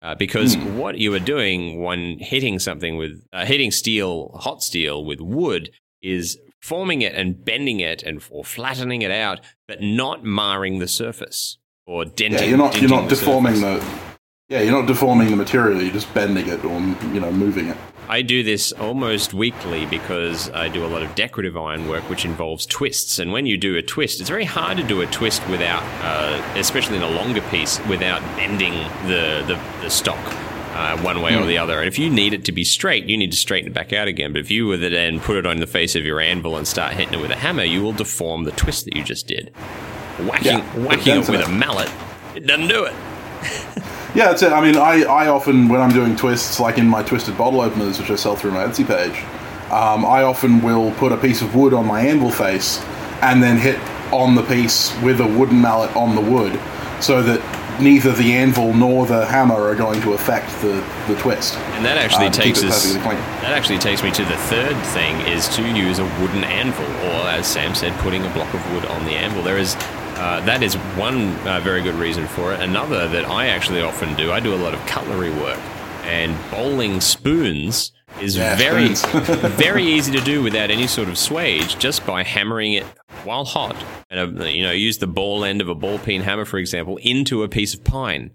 Uh, because mm. what you are doing when hitting something with uh, hitting steel, hot steel with wood, is forming it and bending it and or flattening it out, but not marring the surface or denting. Yeah, you're not you're not the deforming surface. the. Yeah, you're not deforming the material. You're just bending it or you know moving it. I do this almost weekly because I do a lot of decorative iron work, which involves twists. And when you do a twist, it's very hard to do a twist without, uh, especially in a longer piece, without bending the, the, the stock. Uh, one way mm. or hmm. the other. And if you need it to be straight, you need to straighten it back out again. But if you were to then put it on the face of your anvil and start hitting it with a hammer, you will deform the twist that you just did. Whacking, yeah, whacking it with it. a mallet, it doesn't do it. Yeah, that's it. I mean, I, I often, when I'm doing twists, like in my twisted bottle openers, which I sell through my Etsy page, um, I often will put a piece of wood on my anvil face and then hit on the piece with a wooden mallet on the wood so that neither the anvil nor the hammer are going to affect the, the twist. And that actually uh, takes us that actually takes me to the third thing is to use a wooden anvil or as Sam said putting a block of wood on the anvil. There is uh, that is one uh, very good reason for it. Another that I actually often do, I do a lot of cutlery work, and bowling spoons is yeah, very, very easy to do without any sort of swage, just by hammering it while hot. And uh, you know, use the ball end of a ball peen hammer, for example, into a piece of pine.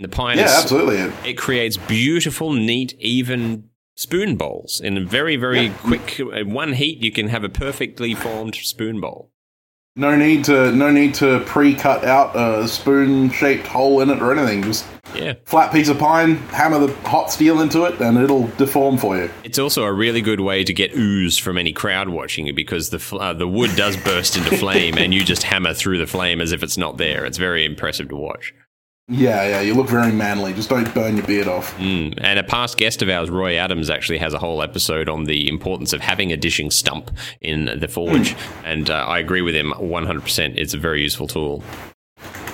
And the pine, yeah, is, absolutely, it creates beautiful, neat, even spoon bowls in a very, very yeah. quick uh, one heat. You can have a perfectly formed spoon bowl. No need to no need to pre-cut out a spoon-shaped hole in it or anything. Just yeah. flat piece of pine, hammer the hot steel into it, and it'll deform for you. It's also a really good way to get oohs from any crowd watching it because the uh, the wood does burst into flame, and you just hammer through the flame as if it's not there. It's very impressive to watch. Yeah, yeah, you look very manly. Just don't burn your beard off. Mm. And a past guest of ours, Roy Adams, actually has a whole episode on the importance of having a dishing stump in the forge. Mm. And uh, I agree with him 100%. It's a very useful tool.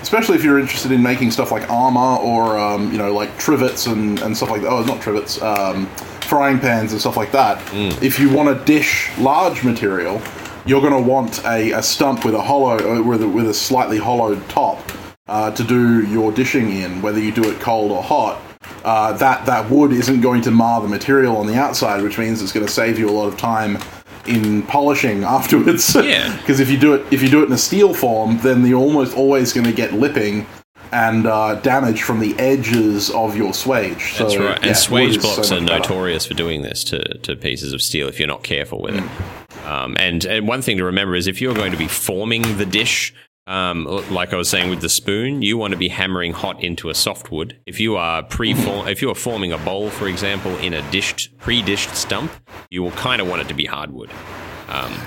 especially if you're interested in making stuff like armor or um, you know like trivets and, and stuff like that. Oh, not trivets, um, frying pans and stuff like that. If you want to dish large material, you're going to want a, a stump with a hollow uh, with a, with a slightly hollowed top uh, to do your dishing in, whether you do it cold or hot. Uh, that that wood isn't going to mar the material on the outside, which means it's going to save you a lot of time in polishing afterwards. Yeah. Because if you do it if you do it in a steel form, then you're almost always going to get lipping and uh, damage from the edges of your swage. That's so, right. yeah, And swage wood is so blocks are better. notorious for doing this to, to pieces of steel if you're not careful with it. Um, and, and one thing to remember is if you're going to be forming the dish, um, like I was saying with the spoon, you want to be hammering hot into a softwood. If you are pre if you are forming a bowl, for example, in a dished pre-dished stump, you will kind of want it to be hardwood.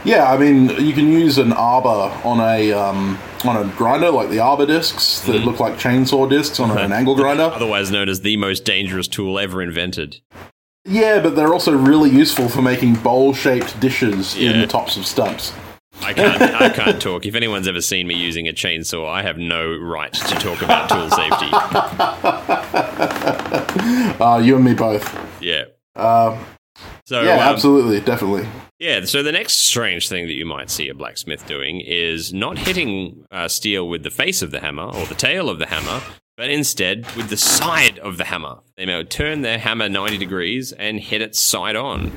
Yeah, I mean, you can use an arbor on a um, on a grinder, like the arbor discs that look like chainsaw discs on an angle grinder. Otherwise known as the most dangerous tool ever invented. Yeah, but they're also really useful for making bowl-shaped dishes in the tops of stumps. I can't, I can't talk. If anyone's ever seen me using a chainsaw, I have no right to talk about tool safety. Uh, you and me both. Yeah. Uh, So yeah, um, absolutely, definitely. Yeah, so the next strange thing that you might see a blacksmith doing is not hitting uh, steel with the face of the hammer or the tail of the hammer, but instead with the side of the hammer. They may turn their hammer 90 degrees and hit it side on.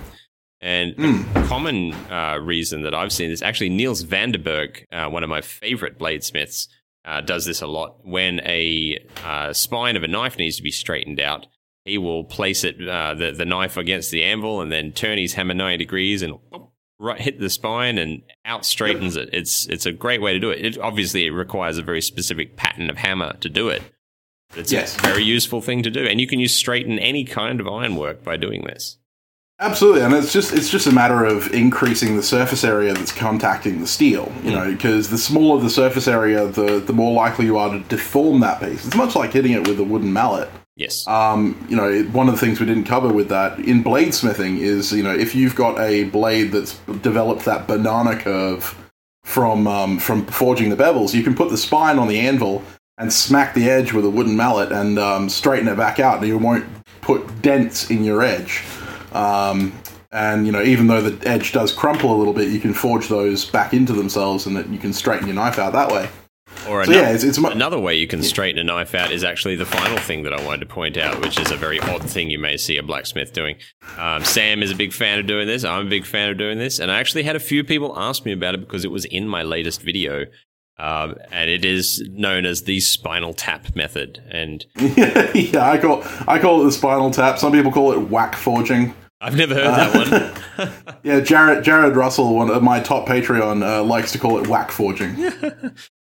And a common uh, reason that I've seen is actually Niels Vanderberg, uh, one of my favorite bladesmiths, uh, does this a lot. When a uh, spine of a knife needs to be straightened out, he will place it uh, the the knife against the anvil and then turn his hammer ninety degrees and right hit the spine and out straightens it. It's it's a great way to do it. it. Obviously, it requires a very specific pattern of hammer to do it. But it's Yes. a very useful thing to do, and you can use straighten any kind of ironwork by doing this. Absolutely, and it's just it's just a matter of increasing the surface area that's contacting the steel. You know, because the smaller the surface area, the the more likely you are to deform that piece. It's much like hitting it with a wooden mallet. Yes. Um, you know, one of the things we didn't cover with that in bladesmithing is, you know, if you've got a blade that's developed that banana curve from um, from forging the bevels, you can put the spine on the anvil and smack the edge with a wooden mallet and um, straighten it back out, and you won't put dents in your edge. Um, and you know, even though the edge does crumple a little bit, you can forge those back into themselves, and that you can straighten your knife out that way. Or So another, yeah, it's, it's mu- another way you can straighten a knife out is actually the final thing that I wanted to point out, which is a very odd thing you may see a blacksmith doing. Um, Sam is a big fan of doing this. I'm a big fan of doing this, and I actually had a few people ask me about it because it was in my latest video. Um, and it is known as the spinal tap method. And yeah, I call I call it the spinal tap. Some people call it whack forging. I've never heard that one. Yeah, Jared Jared Russell, one of my top Patreon, uh, likes to call it whack forging.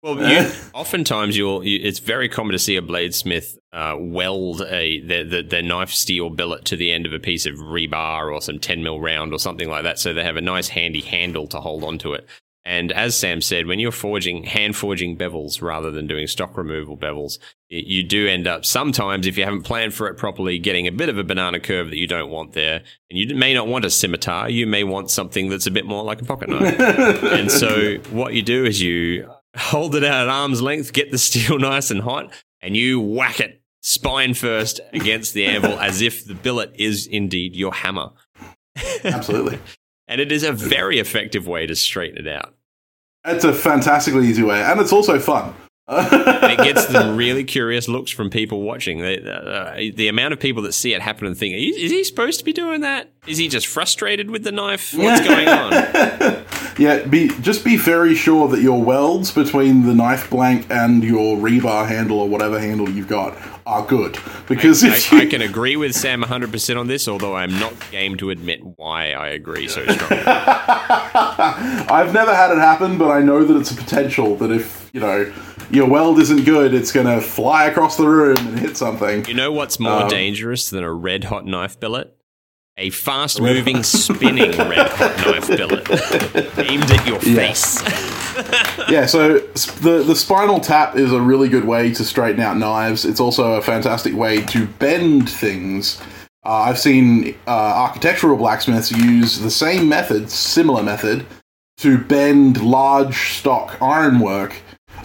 Well, you, oftentimes you'll. You, it's very common to see a bladesmith uh, weld a their, their, their knife steel billet to the end of a piece of rebar or some 10 mil round or something like that, so they have a nice handy handle to hold onto it. And as Sam said, when you're forging hand forging bevels rather than doing stock removal bevels, y- you do end up sometimes, if you haven't planned for it properly, getting a bit of a banana curve that you don't want there. And you may not want a scimitar. You may want something that's a bit more like a pocket knife. and so what you do is you hold it out at arm's length, get the steel nice and hot, and you whack it spine first against the anvil as if the billet is indeed your hammer. Absolutely, And it is a very effective way to straighten it out. it's a fantastically easy way, and it's also fun. It gets the really curious looks from people watching. The, uh, the amount of people that see it happen and think, is he supposed to be doing that? Is he just frustrated with the knife? What's going on? yeah, be just be very sure that your welds between the knife blank and your rebar handle or whatever handle you've got are good. Because if I, you, I can agree with Sam 100% on this, although I'm not game to admit why I agree so strongly. I've never had it happen, but I know that it's a potential that if you know your weld isn't good, it's going to fly across the room and hit something. You know what's more dangerous than a red hot knife billet? A fast moving, spinning red hot knife billet aimed at your face. yeah, so the the spinal tap is a really good way to straighten out knives. It's also a fantastic way to bend things. Uh, I've seen uh, architectural blacksmiths use the same method, similar method, to bend large stock ironwork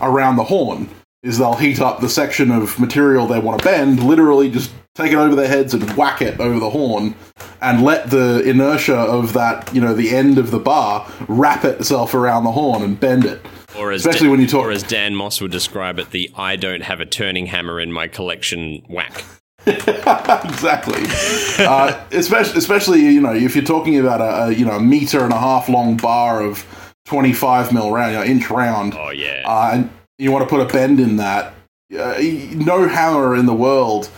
around the horn. is they'll heat up the section of material they want to bend, literally just take it over their heads and whack it over the horn, and let the inertia of that, you know, the end of the bar wrap itself around the horn and bend it. Or as Especially Da- when you talk- or as Dan Moss would describe it, the "I don't have a turning hammer in my collection" whack. exactly. uh, especially, especially, you know, if you're talking about a, a you know a meter and a half long bar of 25 mil round, you know, inch round, Oh yeah, uh, and you want to put a bend in that. Uh, no hammer in the world.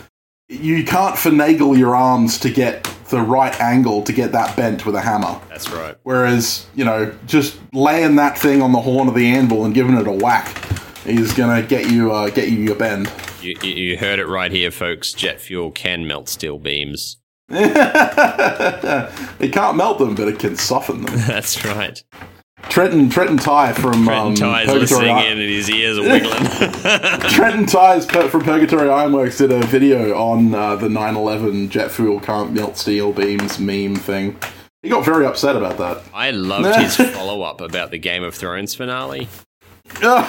You can't finagle your arms to get the right angle to get that bent with a hammer. that's right. Whereas, you know, just laying that thing on the horn of the anvil and giving it a whack is gonna get you uh, get you your bend. You, you, you heard it right here, folks. Jet fuel can melt steel beams. it can't melt them, but it can soften them. That's right. Trenton Trenton Ty from Trenton um, listening Iron- in and his ears are wiggling. Trenton Ty's per- from Purgatory Ironworks did a video on uh, the 911 jet fuel can't melt steel beams meme thing. He got very upset about that. I loved his follow up about the Game of Thrones finale. uh,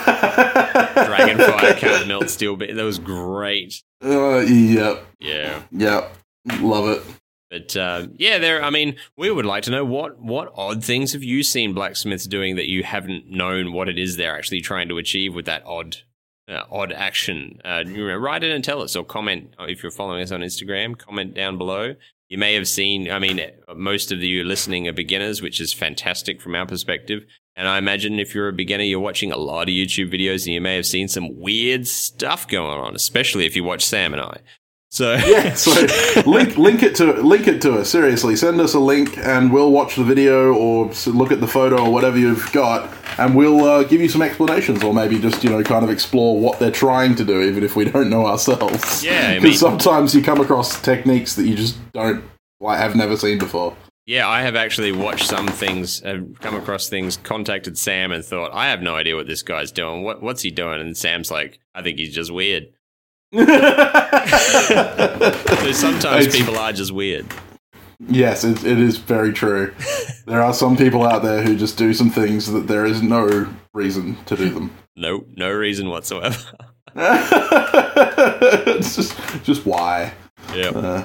Dragonfire can't melt steel beams. That was great. yep, Yeah. yep, love it. But uh, yeah, there. I mean, we would like to know what what odd things have you seen blacksmiths doing that you haven't known what it is they're actually trying to achieve with that odd uh, odd action. Uh, you know, write in and tell us, or comment uh, if you're following us on Instagram. Comment down below. You may have seen. I mean, most of you listening are beginners, which is fantastic from our perspective. And I imagine if you're a beginner, you're watching a lot of YouTube videos, and you may have seen some weird stuff going on, especially if you watch Sam and I. So Yeah, so link link it to link it to us. Seriously, send us a link and we'll watch the video or look at the photo or whatever you've got, and we'll uh, give you some explanations or maybe just you know kind of explore what they're trying to do, even if we don't know ourselves. Yeah, I because mean- sometimes you come across techniques that you just don't like have never seen before. Yeah, I have actually watched some things, have come across things, contacted Sam and thought, I have no idea what this guy's doing. What what's he doing? And Sam's like, I think he's just weird. So sometimes It's- people are just weird. Yes, it, it is very true. there are some people out there who just do some things that there is no reason to do them. No, no reason whatsoever. it's just, just why. yeah. Uh,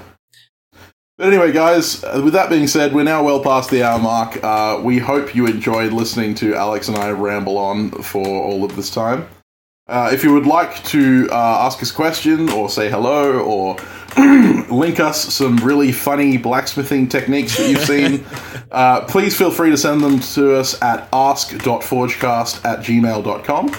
but anyway, guys, uh, with that being said, we're now well past the hour mark. Uh, we hope you enjoyed listening to Alex and I ramble on for all of this time. Uh, if you would like to uh, ask us a question or say hello or link us some really funny blacksmithing techniques that you've seen, uh, please feel free to send them to us at ask.forgecast at gmail.com.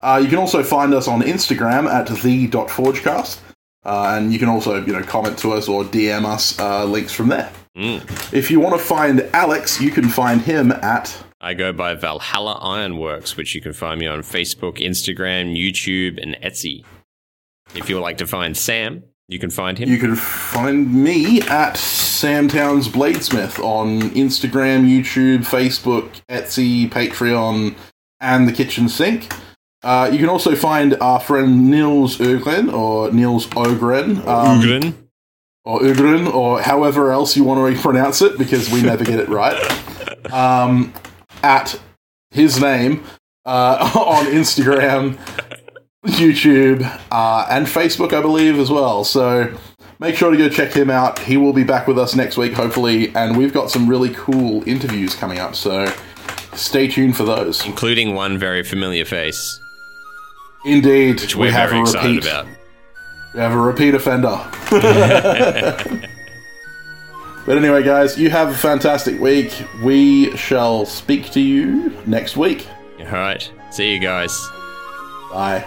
Uh, you can also find us on Instagram at the.forgecast. Uh, and you can also, you know, comment to us or DM us uh, links from there. Mm. If you want to find Alex, you can find him at. I go by Valhalla Ironworks, which you can find me on Facebook, Instagram, YouTube, and Etsy. If you would like to find Sam, you can find him. You can find me at Sam Towns Bladesmith on Instagram, YouTube, Facebook, Etsy, Patreon, and the kitchen sink. Uh, you can also find our friend Nils Ogren or Nils Ogren. um, Ugrin. Or Ugrin, or however else you want to pronounce it, because we never get it right. Um, at his name uh, on Instagram, YouTube, uh, and Facebook, I believe, as well. So make sure to go check him out. He will be back with us next week, hopefully, and we've got some really cool interviews coming up. So stay tuned for those. including one very familiar face, Indeed, which we we're have very a excited about. We have a repeat offender. but anyway, guys, you have a fantastic week. We shall speak to you next week. All right. See you guys. Bye.